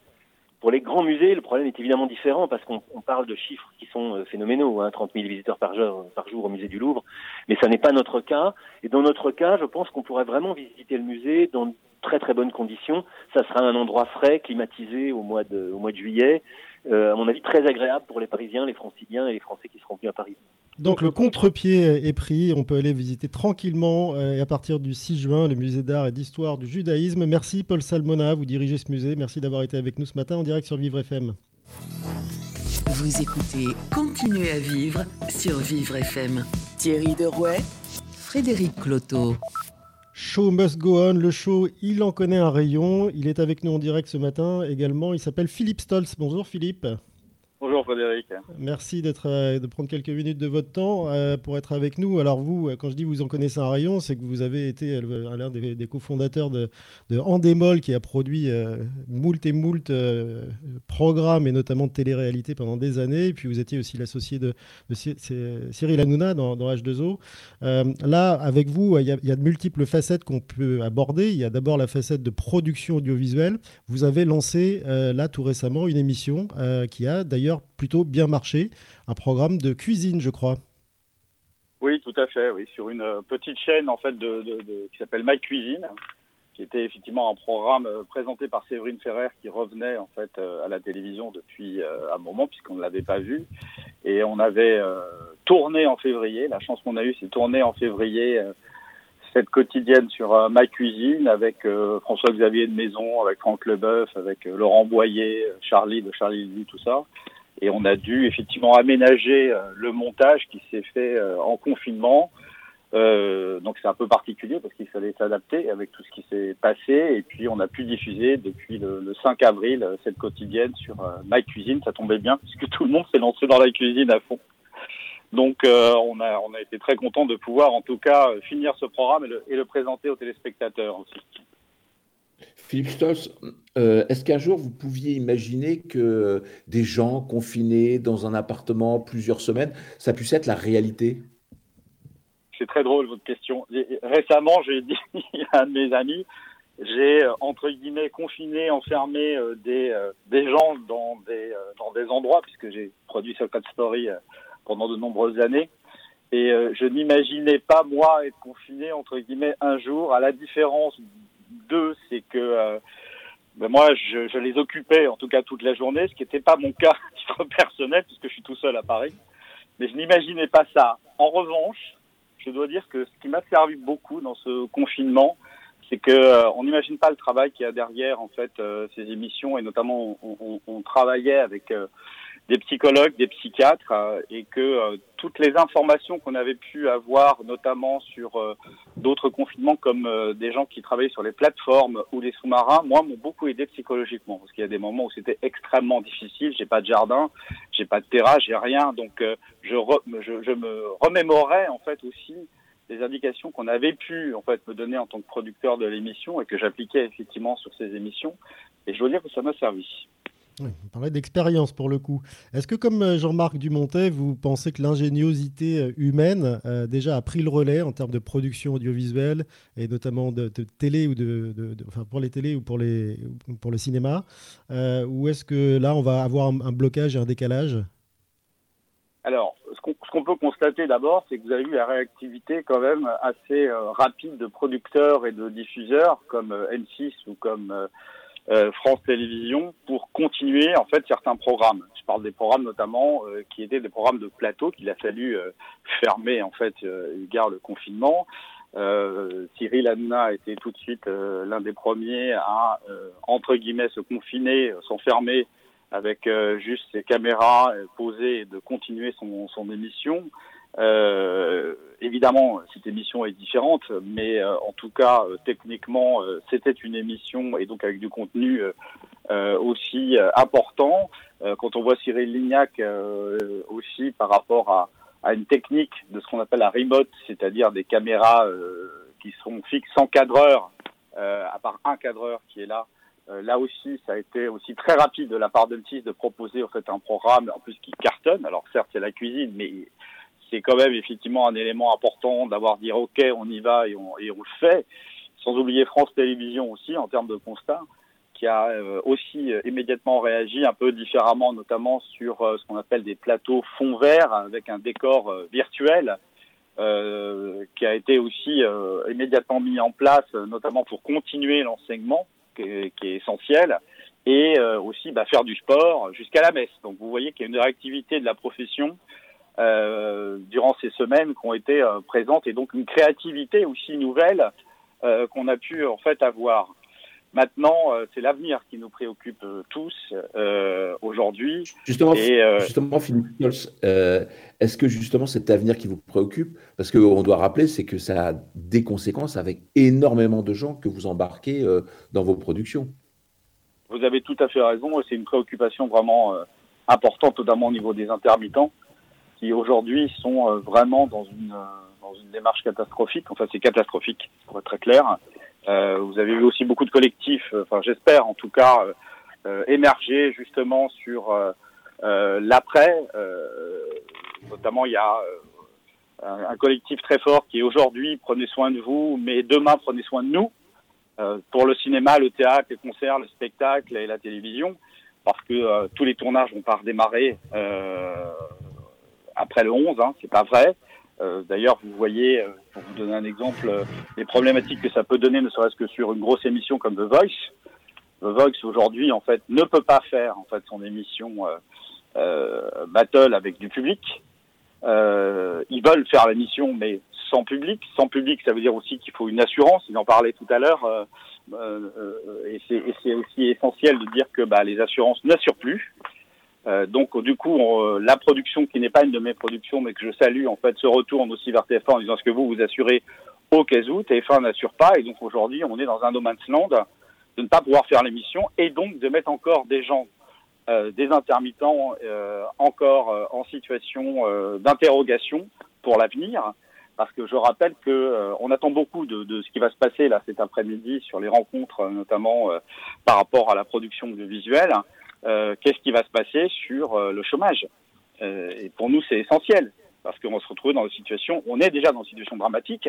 pour les grands musées, le problème est évidemment différent parce qu'on parle de chiffres qui sont euh, phénoménaux, hein, 30 000 visiteurs par jour, au musée du Louvre, mais ça n'est pas notre cas. Et dans notre cas, je pense qu'on pourrait vraiment visiter le musée dans de très très bonnes conditions. Ça sera un endroit frais, climatisé au mois de, au mois de juillet, euh, à mon avis très agréable pour les Parisiens, les Franciliens et les Français qui seront venus à Paris. Donc le contre-pied est pris, on peut aller visiter tranquillement euh, et à partir du 6 juin le musée d'art et d'histoire du judaïsme. Merci Paul Salmona, vous dirigez ce musée, merci d'avoir été avec nous ce matin en direct sur Vivre FM. Vous écoutez Continuez à vivre sur Vivre FM. Thierry Derouet, Frédéric Cloteau. Show must go on, le show, il en connaît un rayon. Il est avec nous en direct ce matin également. Il s'appelle Philippe Stolz. Bonjour Philippe. Bonjour Frédéric. Merci d'être, euh, de prendre quelques minutes de votre temps euh, pour être avec nous. Alors vous, euh, quand je dis vous en connaissez un rayon, c'est que vous avez été l'un des, des cofondateurs de, de Andemol qui a produit moult et moult programmes et notamment de télé-réalité pendant des années. Puis vous étiez aussi l'associé de, Cyril Hanouna dans, dans H2O. là, avec vous, il y, a, de multiples facettes qu'on peut aborder. Il y a d'abord la facette de production audiovisuelle. Vous avez lancé là tout récemment une émission qui a d'ailleurs plutôt bien marché, un programme de cuisine, je crois. Oui, tout à fait, oui, sur une euh, petite chaîne en fait de, qui s'appelle My Cuisine. qui était effectivement un programme présenté par Séverine Ferrer qui revenait en fait à la télévision depuis un moment puisqu'on ne l'avait pas vu et on avait tourné en février. La chance qu'on a eue, c'est tourner en février cette quotidienne sur ma cuisine avec François-Xavier de Maison, avec Franck Leboeuf, avec Laurent Boyer, Charlie de Charlie Lee, tout ça. Et on a dû effectivement aménager euh, le montage qui s'est fait euh, en confinement. Euh, donc c'est un peu particulier parce qu'il fallait s'adapter avec tout ce qui s'est passé. Et puis on a pu diffuser depuis le, 5 avril cette quotidienne sur My Cuisine. Ça tombait bien puisque <laughs> tout le monde s'est lancé dans la cuisine à fond. Donc on, a, on a été très content de pouvoir en tout cas finir ce programme et le, et le présenter aux téléspectateurs aussi. Philippe Stolz, euh, est-ce qu'un jour vous pouviez imaginer que des gens confinés dans un appartement plusieurs semaines, ça puisse être la réalité? C'est très drôle votre question. Récemment, j'ai dit <laughs> à un de mes amis, j'ai euh, entre guillemets confiné, enfermé euh, des, des gens dans des, dans des endroits, puisque j'ai produit Secret Story pendant de nombreuses années. Et je n'imaginais pas, moi, être confiné, entre guillemets, un jour, à la différence deux, c'est que euh, ben moi, je, les occupais en tout cas toute la journée, ce qui n'était pas mon cas à titre <laughs> personnel, puisque je suis tout seul à Paris. Mais je n'imaginais pas ça. En revanche, je dois dire que ce qui m'a servi beaucoup dans ce confinement, c'est que euh, on n'imagine pas le travail qu'il y a derrière en fait euh, ces émissions et notamment on, travaillait avec des psychologues, des psychiatres, euh, et que euh, toutes les informations qu'on avait pu avoir, notamment sur euh, d'autres confinements, comme des gens qui travaillaient sur les plateformes ou les sous-marins, moi, m'ont beaucoup aidé psychologiquement, parce qu'il y a des moments où c'était extrêmement difficile. J'ai pas de jardin, j'ai pas de terrasse, j'ai rien, donc je, je, je, me remémorais en fait aussi les indications qu'on avait pu en fait me donner en tant que producteur de l'émission et que j'appliquais effectivement sur ces émissions. Et je veux dire que ça m'a servi. On parlait d'expérience pour le coup. Est-ce que, comme euh, Jean-Marc Dumontet, vous pensez que l'ingéniosité euh, humaine euh, déjà a pris le relais en termes de production audiovisuelle et notamment de, télé ou de, enfin pour les télés ou pour les pour le cinéma, ou est-ce que là on va avoir un, blocage et un décalage? Alors, ce qu'on peut constater d'abord, c'est que vous avez eu la réactivité quand même assez rapide de producteurs et de diffuseurs comme M6 ou comme euh, France Télévisions pour continuer en fait certains programmes. Je parle des programmes notamment euh, qui étaient des programmes de plateau qu'il a fallu euh, fermer en fait égard le confinement. Cyril Hanouna a été tout de suite l'un des premiers à entre guillemets se confiner, s'enfermer avec juste ses caméras posées et de continuer son, son émission. Euh, évidemment, cette émission est différente, mais euh, en tout cas, euh, techniquement, c'était une émission et donc avec du contenu aussi important. quand on voit Cyril Lignac aussi par rapport à, à, une technique de ce qu'on appelle la remote, c'est-à-dire des caméras qui sont fixes sans cadreur, à part un cadreur qui est là, là aussi, ça a été aussi très rapide de la part de de proposer en fait un programme en plus qui cartonne. Alors certes, c'est la cuisine, mais c'est quand même effectivement un élément important d'avoir dit ok, on y va et on, le fait. Sans oublier France Télévisions aussi en termes de constat, qui a euh, aussi euh, immédiatement réagi un peu différemment, notamment sur euh, ce qu'on appelle des plateaux fond vert avec un décor virtuel. qui a été aussi immédiatement mis en place, notamment pour continuer l'enseignement, qui, qui, est essentiel, et aussi bah, faire du sport jusqu'à la messe. Donc vous voyez qu'il y a une réactivité de la profession euh, durant ces semaines qui ont été euh, présentes et donc une créativité aussi nouvelle euh, qu'on a pu en fait avoir. Maintenant, c'est l'avenir qui nous préoccupe tous aujourd'hui. Justement, justement, Philippe est-ce que justement cet avenir qui vous préoccupe, parce qu'on doit rappeler, c'est que ça a des conséquences avec énormément de gens que vous embarquez dans vos productions. Vous avez tout à fait raison. C'est une préoccupation vraiment importante, notamment au niveau des intermittents qui aujourd'hui sont euh, vraiment dans une, euh, dans une démarche catastrophique. Enfin, c'est catastrophique, pour être très clair. Euh, vous avez vu aussi beaucoup de collectifs, enfin j'espère en tout cas, euh, émerger justement sur euh, l'après. notamment, il y a un, un, collectif très fort qui est aujourd'hui prenez soin de vous, mais demain prenez soin de nous. pour le cinéma, le théâtre, les concerts, le spectacle et la télévision, parce que tous les tournages vont pas redémarrer après le 11, hein, c'est pas vrai. D'ailleurs, vous voyez, pour vous donner un exemple, les problématiques que ça peut donner, ne serait-ce que sur une grosse émission comme The Voice. The Voice aujourd'hui, en fait, ne peut pas faire en fait son émission battle avec du public. ils veulent faire l'émission, mais sans public. Sans public, ça veut dire aussi qu'il faut une assurance. Il en parlait tout à l'heure. Euh, euh, et c'est aussi essentiel de dire que bah, les assurances n'assurent plus. Euh, donc du coup, la production qui n'est pas une de mes productions, mais que je salue, en fait, se retourne aussi vers TF1 en disant ce que vous vous assurez au cas où TF1 n'assure pas, et donc aujourd'hui, on est dans un no man's land de ne pas pouvoir faire l'émission et donc de mettre encore des gens, des intermittents, encore en situation d'interrogation pour l'avenir parce que je rappelle que euh, on attend beaucoup de, de, ce qui va se passer là cet après-midi sur les rencontres, euh, notamment euh, par rapport à la production audiovisuelle. Qu'est-ce qui va se passer sur le chômage? Et pour nous, c'est essentiel parce qu'on se retrouver dans une situation, on est déjà dans une situation dramatique,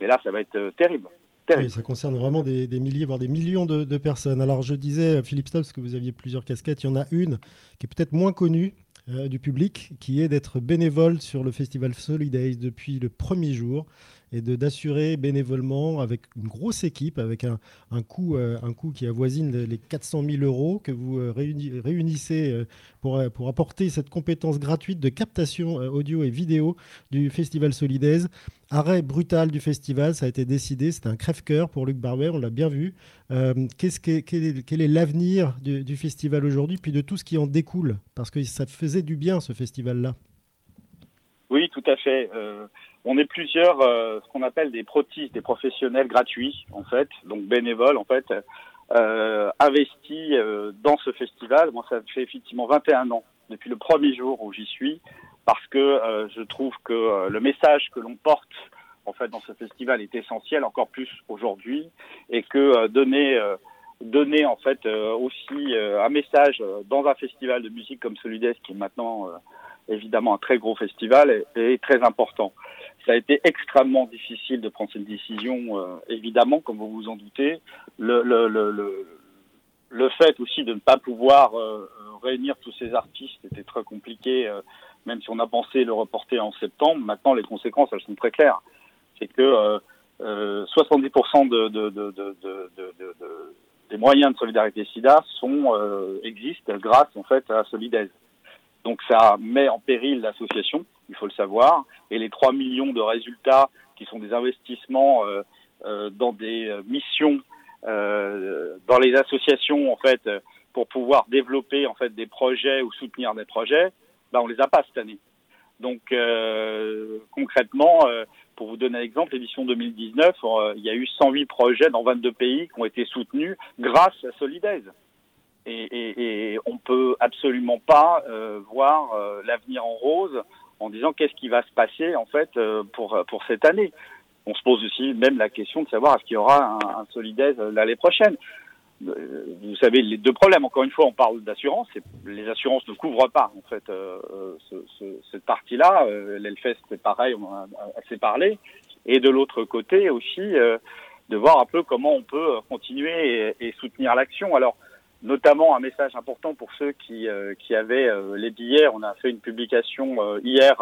mais là, ça va être terrible. Oui, ça concerne vraiment des, milliers, voire des millions de, personnes. Alors, je disais, Philippe Stops, que vous aviez plusieurs casquettes. Il y en a une qui est peut-être moins connue, euh, du public, qui est d'être bénévole sur le festival Solidays depuis le premier jour et de d'assurer bénévolement avec une grosse équipe, avec un, un, coût, euh, un coût qui avoisine les 400 000 euros que vous euh, réunissez euh, pour, pour apporter cette compétence gratuite de captation audio et vidéo du Festival Solidaise. Arrêt brutal du festival, ça a été décidé, c'était un crève-cœur pour Luc Barber, on l'a bien vu. qu'est-ce que, quel est, l'avenir du, festival aujourd'hui, puis de tout ce qui en découle? Parce que ça faisait du bien ce festival-là. Oui, tout à fait. On est plusieurs, euh, ce qu'on appelle des protistes, des professionnels gratuits, en fait, donc bénévoles, en fait, euh, investis euh, dans ce festival. Moi, ça fait effectivement 21 ans, depuis le premier jour où j'y suis, parce que euh, je trouve que le message que l'on porte, en fait, dans ce festival est essentiel, encore plus aujourd'hui, et que donner donner en fait aussi un message dans un festival de musique comme celui d'Est qui est maintenant évidemment un très gros festival et, très important. Ça a été extrêmement difficile de prendre cette décision, euh, évidemment, comme vous vous en doutez. Le, fait aussi de ne pas pouvoir euh, réunir tous ces artistes était très compliqué, euh, même si on a pensé le reporter en septembre. Maintenant, les conséquences, elles sont très claires. C'est que 70% de, de, de, de, moyens de solidarité SIDA existent grâce en fait à Solidaise. Donc ça met en péril l'association, il faut le savoir, et les 3 millions de résultats qui sont des investissements euh, euh, dans des euh, missions, dans les associations en fait, pour pouvoir développer en fait des projets ou soutenir des projets, ben on les a pas cette année. Donc concrètement, pour vous donner un exemple, l'édition 2019, il y a eu 108 projets dans 22 pays qui ont été soutenus grâce à Solidaise et, et, on peut absolument pas euh, voir euh, l'avenir en rose en disant qu'est-ce qui va se passer en fait euh, pour pour cette année. On se pose aussi même la question de savoir est-ce qu'il y aura un, un l'année prochaine. Vous savez les deux problèmes. Encore une fois, on parle d'assurance. Les assurances ne couvrent pas en fait ce, ce, cette partie-là. L'Elfest c'est pareil, on a assez parlé. Et de l'autre côté aussi de voir un peu comment on peut continuer et, et soutenir l'action. Alors notamment un message important pour ceux qui, euh, qui avaient euh, les billets. On a fait une publication euh, hier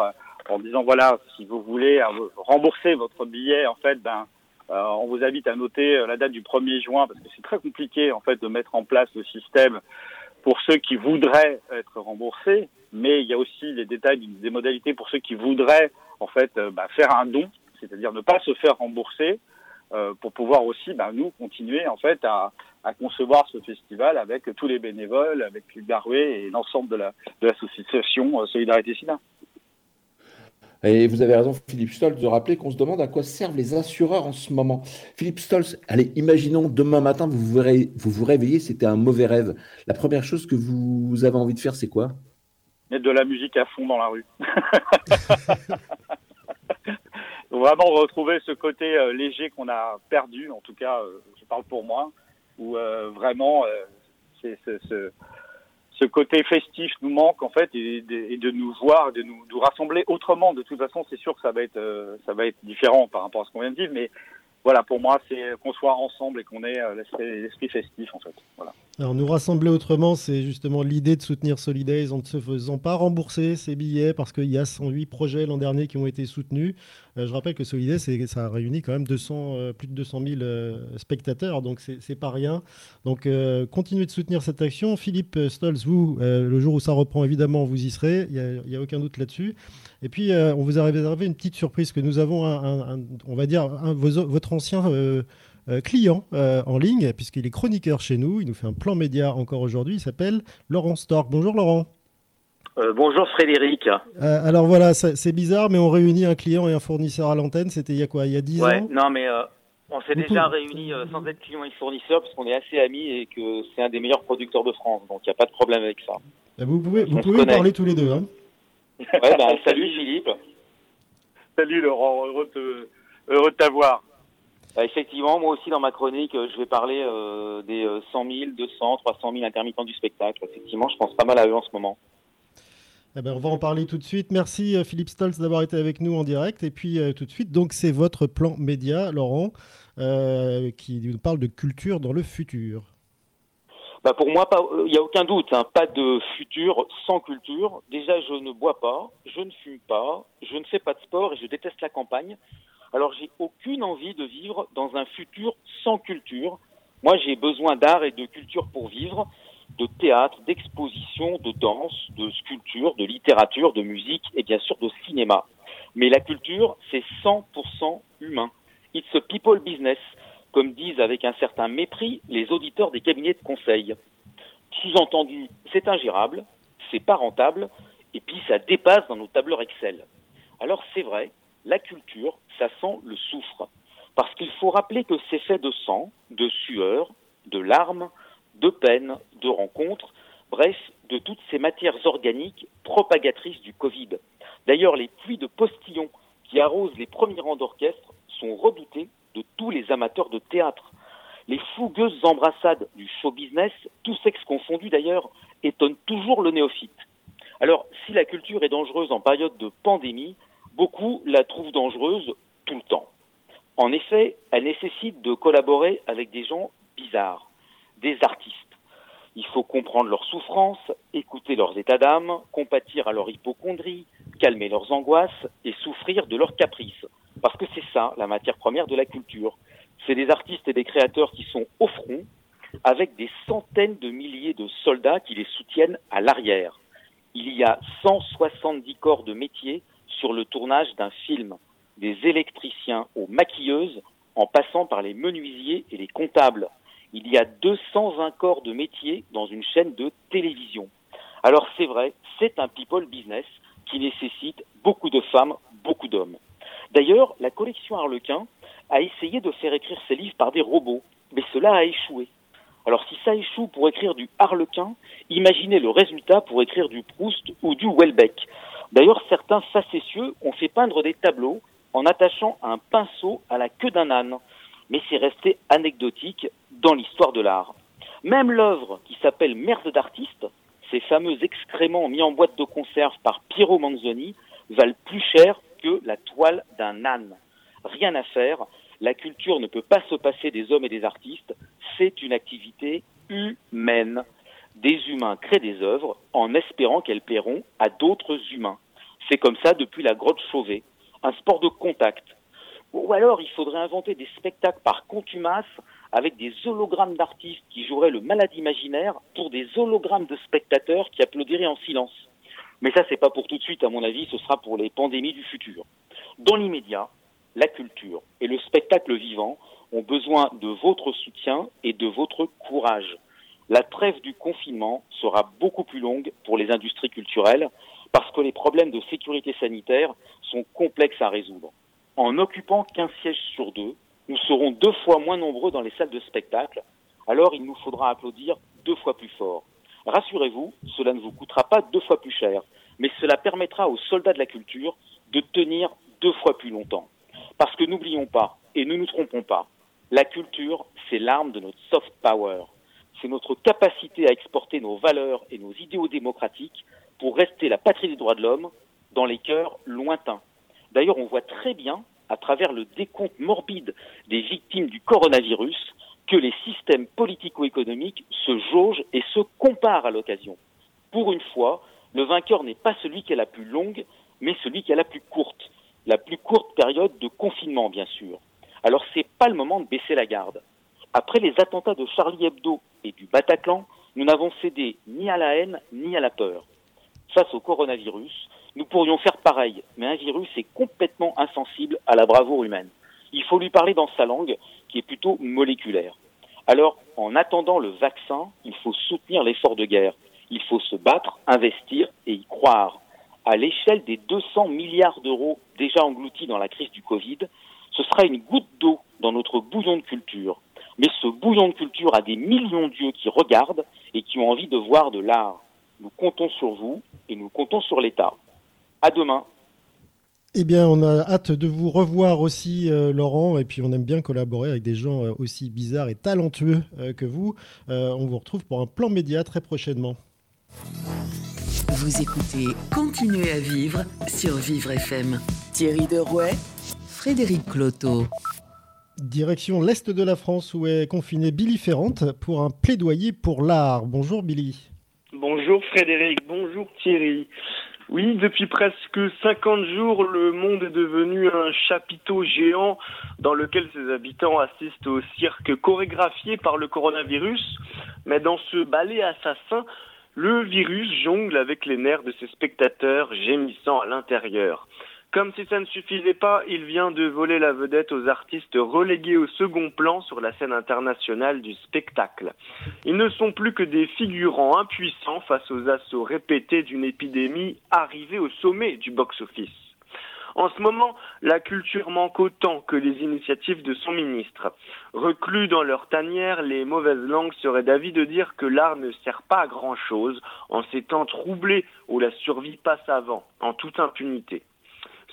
en disant voilà, si vous voulez rembourser votre billet, en fait, ben, on vous invite à noter la date du 1er juin parce que c'est très compliqué en fait de mettre en place le système pour ceux qui voudraient être remboursés, mais il y a aussi les détails des modalités pour ceux qui voudraient en fait bah, faire un don, c'est-à-dire ne pas se faire rembourser euh, pour pouvoir aussi, bah, nous, continuer en fait à, à, concevoir ce festival avec tous les bénévoles, avec Garoué et l'ensemble de l'association la, de euh, Solidarité SIDA. Et vous avez raison, Philippe Stolz, de rappeler qu'on se demande à quoi servent les assureurs en ce moment. Philippe Stolz, allez, imaginons demain matin, vous vous, vous, vous réveillez, c'était un mauvais rêve. La première chose que vous avez envie de faire, c'est quoi? Mettre de la musique à fond dans la rue. <laughs> vraiment retrouver ce côté euh, léger qu'on a perdu, en tout cas, euh, je parle pour moi, où euh, vraiment ce, côté festif nous manque en fait, et, de nous voir, de nous, rassembler autrement. De toute façon, c'est sûr que ça va être ça va être différent par rapport à ce qu'on vient de dire, mais voilà, pour moi, c'est qu'on soit ensemble et qu'on ait l'esprit festif, en fait. Alors, nous rassembler autrement, c'est justement l'idée de soutenir Solidays en ne se faisant pas rembourser ses billets parce qu'il y a 108 projets l'an dernier qui ont été soutenus. Euh, je rappelle que Solidays, ça a réuni quand même 200, euh, plus de 200 000 spectateurs, donc c'est pas rien. Donc, continuez de soutenir cette action. Philippe Stolz, vous, le jour où ça reprend, évidemment, vous y serez. Il n'y a, aucun doute là-dessus. Et puis, on vous a réservé une petite surprise que nous avons, on va dire, votre ancien euh, client euh, en ligne, puisqu'il est chroniqueur chez nous. Il nous fait un plan média encore aujourd'hui. Il s'appelle Laurent Stork. Bonjour Laurent. Euh, bonjour Frédéric. alors voilà, c'est bizarre, mais on réunit un client et un fournisseur à l'antenne. C'était il y a quoi Il y a 10 ouais, ans? Non, mais on s'est déjà réunis sans être client et fournisseur, puisqu'on est assez amis et que c'est un des meilleurs producteurs de France. Donc il n'y a pas de problème avec ça. Vous pouvez, vous pouvez parler tous les deux. Hein <laughs> ouais, bah, salut Philippe. Salut Laurent, heureux de, heureux de t'avoir. Bah, effectivement, moi aussi dans ma chronique, euh, je vais parler euh, des 100 000, 200, 300 000 intermittents du spectacle. Effectivement, je pense pas mal à eux en ce moment. Eh ben, on va en parler tout de suite. Merci euh, Philippe Stolz d'avoir été avec nous en direct. Et puis tout de suite, donc c'est votre plan média, Laurent, qui nous parle de culture dans le futur. Bah pour moi, il n'y a aucun doute, hein, pas de futur sans culture. Déjà, je ne bois pas, je ne fume pas, je ne fais pas de sport et je déteste la campagne. Alors j'ai aucune envie de vivre dans un futur sans culture. Moi j'ai besoin d'art et de culture pour vivre, de théâtre, d'exposition, de danse, de sculpture, de littérature, de musique et bien sûr de cinéma. Mais la culture, c'est 100% humain. It's a people business, comme disent avec un certain mépris les auditeurs des cabinets de conseil. Sous-entendu, c'est ingérable, c'est pas rentable, et puis ça dépasse dans nos tableurs Excel. Alors c'est vrai, la culture, ça sent le soufre. Parce qu'il faut rappeler que c'est fait de sang, de sueur, de larmes, de peine, de rencontres, bref, de toutes ces matières organiques propagatrices du Covid. D'ailleurs, les pluies de postillons qui arrosent les premiers rangs d'orchestre sont redoutées de tous les amateurs de théâtre. Les fougueuses embrassades du show business, tous sexes confondus d'ailleurs, étonnent toujours le néophyte. Alors, si la culture est dangereuse en période de pandémie, beaucoup la trouvent dangereuse tout le temps. En effet, elle nécessite de collaborer avec des gens bizarres, des artistes. Il faut comprendre leurs souffrances, écouter leurs états d'âme, compatir à leur hypochondrie, calmer leurs angoisses et souffrir de leurs caprices. Parce que c'est ça la matière première de la culture. C'est des artistes et des créateurs qui sont au front, avec des centaines de milliers de soldats qui les soutiennent à l'arrière. Il y a 170 corps de métier sur le tournage d'un film, des électriciens aux maquilleuses, en passant par les menuisiers et les comptables. Il y a 220 corps de métier dans une chaîne de télévision. Alors c'est vrai, c'est un people business qui nécessite beaucoup de femmes, beaucoup d'hommes. D'ailleurs, la collection Harlequin a essayé de faire écrire ses livres par des robots, mais cela a échoué. Alors si ça échoue pour écrire du Harlequin, imaginez le résultat pour écrire du Proust ou du Welbeck. D'ailleurs, certains facétieux ont fait peindre des tableaux en attachant un pinceau à la queue d'un âne. Mais c'est resté anecdotique dans l'histoire de l'art. Même l'œuvre qui s'appelle Merde d'artiste, ces fameux excréments mis en boîte de conserve par Piero Manzoni, valent plus cher que la toile d'un âne. Rien à faire, la culture ne peut pas se passer des hommes et des artistes, c'est une activité humaine des humains créent des œuvres en espérant qu'elles plairont à d'autres humains. C'est comme ça depuis la grotte Chauvet, un sport de contact. Ou alors il faudrait inventer des spectacles par contumace avec des hologrammes d'artistes qui joueraient le malade imaginaire pour des hologrammes de spectateurs qui applaudiraient en silence. Mais ça, c'est pas pour tout de suite, à mon avis, ce sera pour les pandémies du futur. Dans l'immédiat, la culture et le spectacle vivant ont besoin de votre soutien et de votre courage la trêve du confinement sera beaucoup plus longue pour les industries culturelles parce que les problèmes de sécurité sanitaire sont complexes à résoudre. En occupant qu'un siège sur deux, nous serons deux fois moins nombreux dans les salles de spectacle, alors il nous faudra applaudir deux fois plus fort. Rassurez-vous, cela ne vous coûtera pas deux fois plus cher, mais cela permettra aux soldats de la culture de tenir deux fois plus longtemps. Parce que n'oublions pas, et ne nous trompons pas, la culture, c'est l'arme de notre soft power c'est notre capacité à exporter nos valeurs et nos idéaux démocratiques pour rester la patrie des droits de l'homme dans les cœurs lointains. D'ailleurs, on voit très bien à travers le décompte morbide des victimes du coronavirus, que les systèmes politico-économiques se jaugent et se comparent à l'occasion. Pour une fois, le vainqueur n'est pas celui qui a la plus longue, mais celui qui a la plus courte. La plus courte période de confinement, bien sûr. Alors c'est pas le moment de baisser la garde. Après les attentats de Charlie Hebdo et du Bataclan, nous n'avons cédé ni à la haine ni à la peur. Face au coronavirus, nous pourrions faire pareil, mais un virus est complètement insensible à la bravoure humaine. Il faut lui parler dans sa langue, qui est plutôt moléculaire. Alors, en attendant le vaccin, il faut soutenir l'effort de guerre. Il faut se battre, investir et y croire. À l'échelle des 200 milliards d'euros déjà engloutis dans la crise du Covid, ce sera une goutte d'eau dans notre bouillon de culture. Mais ce bouillon de culture a des millions d'yeux qui regardent et qui ont envie de voir de l'art. Nous comptons sur vous et nous comptons sur l'État. À demain. Eh bien, on a hâte de vous revoir aussi, euh, Laurent, et puis on aime bien collaborer avec des gens euh, aussi bizarres et talentueux euh, que vous. on vous retrouve pour un plan média très prochainement. Vous écoutez Continuez à vivre sur Vivre FM. Thierry Derouet, Frédéric Cloteau. Direction l'Est de la France où est confiné Billy Ferrante pour un plaidoyer pour l'art. Bonjour Billy. Bonjour Frédéric, bonjour Thierry. Oui, depuis presque 50 jours, le monde est devenu un chapiteau géant dans lequel ses habitants assistent au cirque chorégraphié par le coronavirus. Mais dans ce ballet assassin, le virus jongle avec les nerfs de ses spectateurs gémissant à l'intérieur. Comme si ça ne suffisait pas, il vient de voler la vedette aux artistes relégués au second plan sur la scène internationale du spectacle. Ils ne sont plus que des figurants impuissants face aux assauts répétés d'une épidémie arrivée au sommet du box-office. En ce moment, la culture manque autant que les initiatives de son ministre. Reclus dans leur tanière, les mauvaises langues seraient d'avis de dire que l'art ne sert pas à grand chose en ces temps troublés où la survie passe avant, en toute impunité.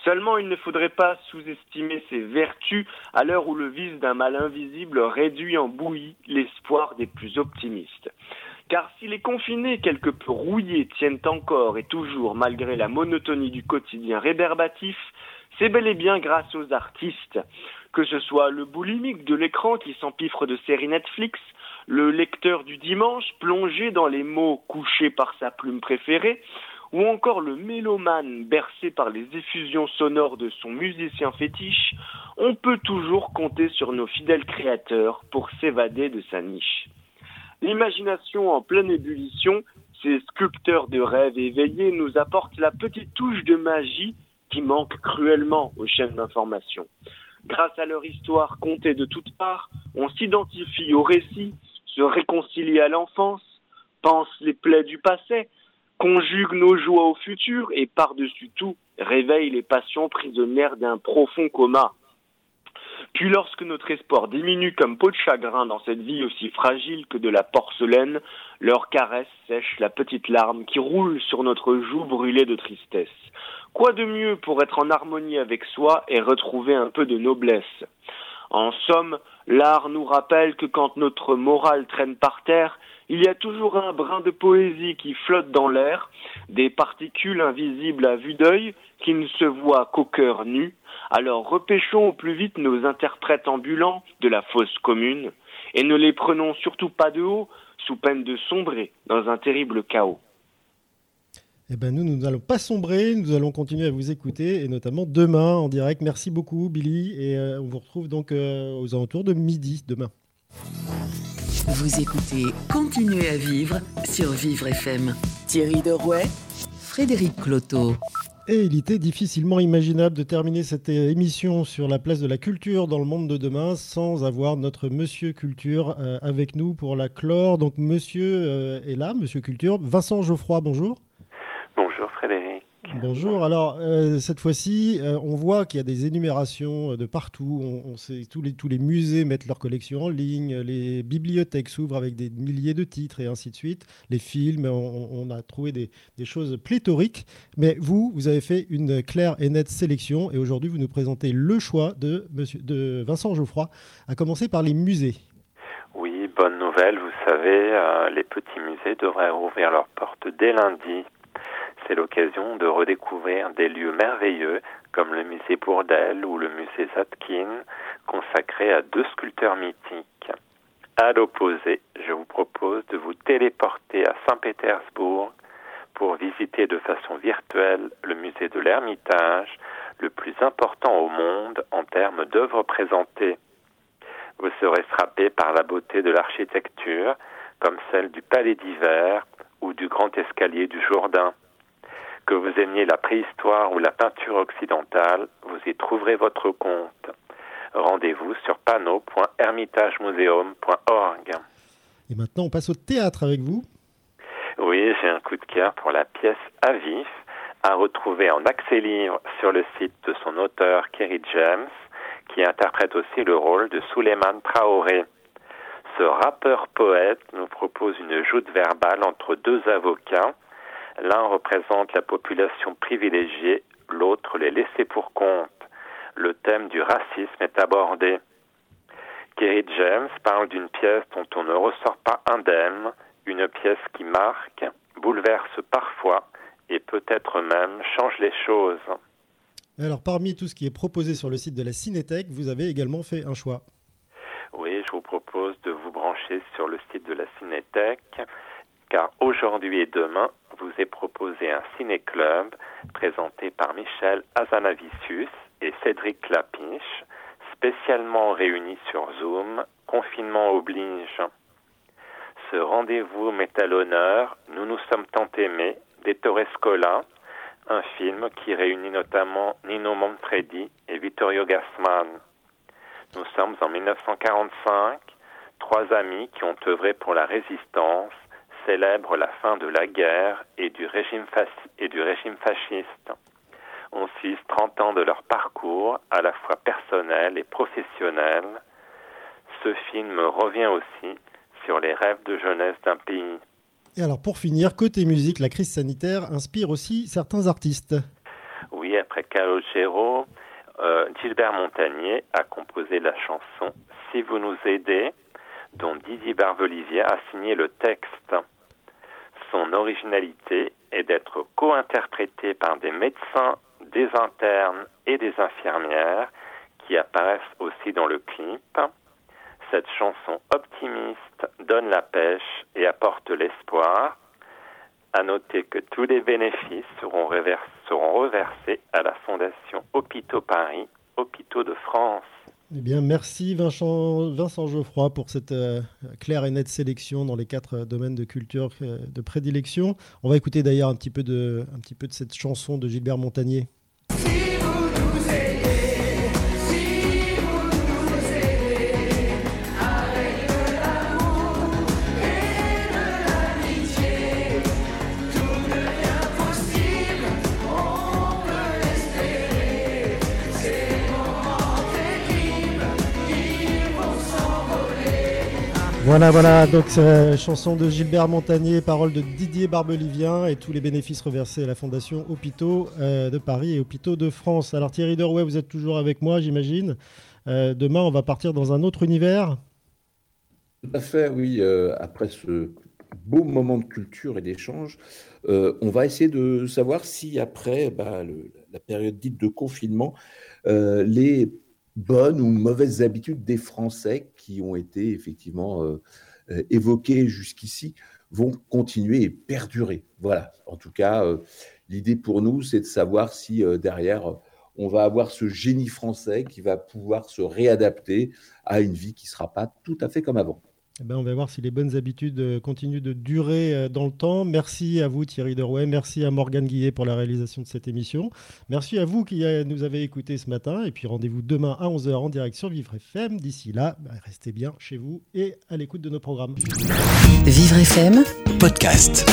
Seulement, il ne faudrait pas sous-estimer ses vertus à l'heure où le vice d'un mal invisible réduit en bouillie l'espoir des plus optimistes. Car si les confinés quelque peu rouillés tiennent encore et toujours malgré la monotonie du quotidien réberbatif, c'est bel et bien grâce aux artistes. Que ce soit le boulimique de l'écran qui s'empiffre de séries Netflix, le lecteur du dimanche plongé dans les mots couchés par sa plume préférée, ou encore le mélomane bercé par les effusions sonores de son musicien fétiche, on peut toujours compter sur nos fidèles créateurs pour s'évader de sa niche. L'imagination en pleine ébullition, ces sculpteurs de rêves éveillés nous apportent la petite touche de magie qui manque cruellement aux chaînes d'information. Grâce à leur histoire contée de toutes parts, on s'identifie au récit, se réconcilie à l'enfance, pense les plaies du passé, conjugue nos joies au futur et par-dessus tout réveille les passions prisonnières d'un profond coma. Puis lorsque notre espoir diminue comme peau de chagrin dans cette vie aussi fragile que de la porcelaine, leur caresse sèche la petite larme qui roule sur notre joue brûlée de tristesse. Quoi de mieux pour être en harmonie avec soi et retrouver un peu de noblesse? En somme, l'art nous rappelle que quand notre morale traîne par terre, il y a toujours un brin de poésie qui flotte dans l'air, des particules invisibles à vue d'œil qui ne se voient qu'au cœur nu. Alors repêchons au plus vite nos interprètes ambulants de la fosse commune et ne les prenons surtout pas de haut sous peine de sombrer dans un terrible chaos. Eh ben nous, nous n'allons pas sombrer, nous allons continuer à vous écouter, et notamment demain en direct. Merci beaucoup, Billy, et euh, on vous retrouve donc euh, aux alentours de midi demain. Vous écoutez Continuez à vivre sur Vivre FM. Thierry Derouet, Frédéric Cloteau. Et il était difficilement imaginable de terminer cette émission sur la place de la culture dans le monde de demain sans avoir notre Monsieur Culture euh, avec nous pour la clore. Donc Monsieur euh, est là, Monsieur Culture. Vincent Geoffroy, bonjour. Bonjour Frédéric. Bonjour. Alors euh, cette fois-ci, euh, on voit qu'il y a des énumérations euh, de partout. On, sait, tous les tous les musées mettent leurs collections en ligne, les bibliothèques s'ouvrent avec des milliers de titres et ainsi de suite. Les films, on, a trouvé des, choses pléthoriques. Mais vous, vous avez fait une claire et nette sélection et aujourd'hui vous nous présentez le choix de Monsieur de Vincent Geoffroy, à commencer par les musées. Oui, bonne nouvelle. Vous savez, les petits musées devraient ouvrir leurs portes dès lundi c'est l'occasion de redécouvrir des lieux merveilleux comme le musée Bourdelle ou le musée Zatkin, consacré à deux sculpteurs mythiques. À l'opposé, je vous propose de vous téléporter à Saint-Pétersbourg pour visiter de façon virtuelle le musée de l'Ermitage, le plus important au monde en termes d'œuvres présentées. Vous serez frappé par la beauté de l'architecture, comme celle du Palais d'Hiver ou du Grand Escalier du Jourdain. Que vous aimiez la préhistoire ou la peinture occidentale, vous y trouverez votre compte. Rendez-vous sur panneau.hermitagemuseum.org. Et maintenant, on passe au théâtre avec vous. Oui, j'ai un coup de cœur pour la pièce À vif, à retrouver en accès libre sur le site de son auteur Kerry James, qui interprète aussi le rôle de Suleiman Traoré. Ce rappeur-poète nous propose une joute verbale entre deux avocats. L'un représente la population privilégiée, l'autre les laissés pour compte. Le thème du racisme est abordé. Kerry James parle d'une pièce dont on ne ressort pas indemne, une pièce qui marque, bouleverse parfois et peut-être même change les choses. Alors, parmi tout ce qui est proposé sur le site de la Cinétech, vous avez également fait un choix. Oui, je vous propose de vous brancher sur le site de la Cinétech, car aujourd'hui et demain, vous est proposé un ciné-club présenté par Michel Azanavicius et Cédric Clapiche, spécialement réunis sur Zoom, confinement oblige. Ce rendez-vous met à l'honneur Nous nous sommes tant aimés d'Ettore Scola, un film qui réunit notamment Nino Manfredi et Vittorio Gassman. Nous sommes en 1945. Trois amis qui ont œuvré pour la résistance célèbrent la fin de la guerre et du régime, et du régime fasciste. On suit 30 ans de leur parcours, à la fois personnel et professionnel. Ce film revient aussi sur les rêves de jeunesse d'un pays. Et alors pour finir, côté musique, la crise sanitaire inspire aussi certains artistes. Oui, après Calogero, euh, Gilbert Montagnier a composé la chanson Si vous nous aidez, dont Didier Barbelivier a signé le texte. Son originalité est d'être co-interprété par des médecins, des internes et des infirmières qui apparaissent aussi dans le clip. Cette chanson optimiste donne la pêche et apporte l'espoir. À noter que tous les bénéfices seront, seront reversés à la Fondation Hôpitaux Paris, Hôpitaux de France. Eh merci Vincent, Vincent Geoffroy pour cette euh, claire et nette sélection dans les quatre euh, domaines de culture euh, de prédilection. On va écouter d'ailleurs un, petit peu de, un petit peu de cette chanson de Gilbert Montagnier. Voilà, voilà, donc euh, chanson de Gilbert Montagnier, paroles de Didier Barbelivien et tous les bénéfices reversés à la Fondation Hôpitaux euh, de Paris et Hôpitaux de France. Alors Thierry Derouet, vous êtes toujours avec moi, j'imagine. Euh, demain, on va partir dans un autre univers. Tout à fait, oui. après ce beau moment de culture et d'échange, on va essayer de savoir si après bah, la période dite de confinement, les bonnes ou mauvaises habitudes des Français qui ont été effectivement euh, euh, évoquées jusqu'ici vont continuer et perdurer. Voilà, en tout cas, euh, l'idée pour nous, c'est de savoir si derrière, on va avoir ce génie français qui va pouvoir se réadapter à une vie qui ne sera pas tout à fait comme avant. Eh ben, on va voir si les bonnes habitudes euh, continuent de durer euh, dans le temps. Merci à vous Thierry Derouet, merci à Morgane Guillet pour la réalisation de cette émission. Merci à vous qui nous avez écoutés ce matin et puis rendez-vous demain à 11h en direct sur Vivre FM. D'ici là, bah, restez bien chez vous et à l'écoute de nos programmes. Vivre FM, podcast.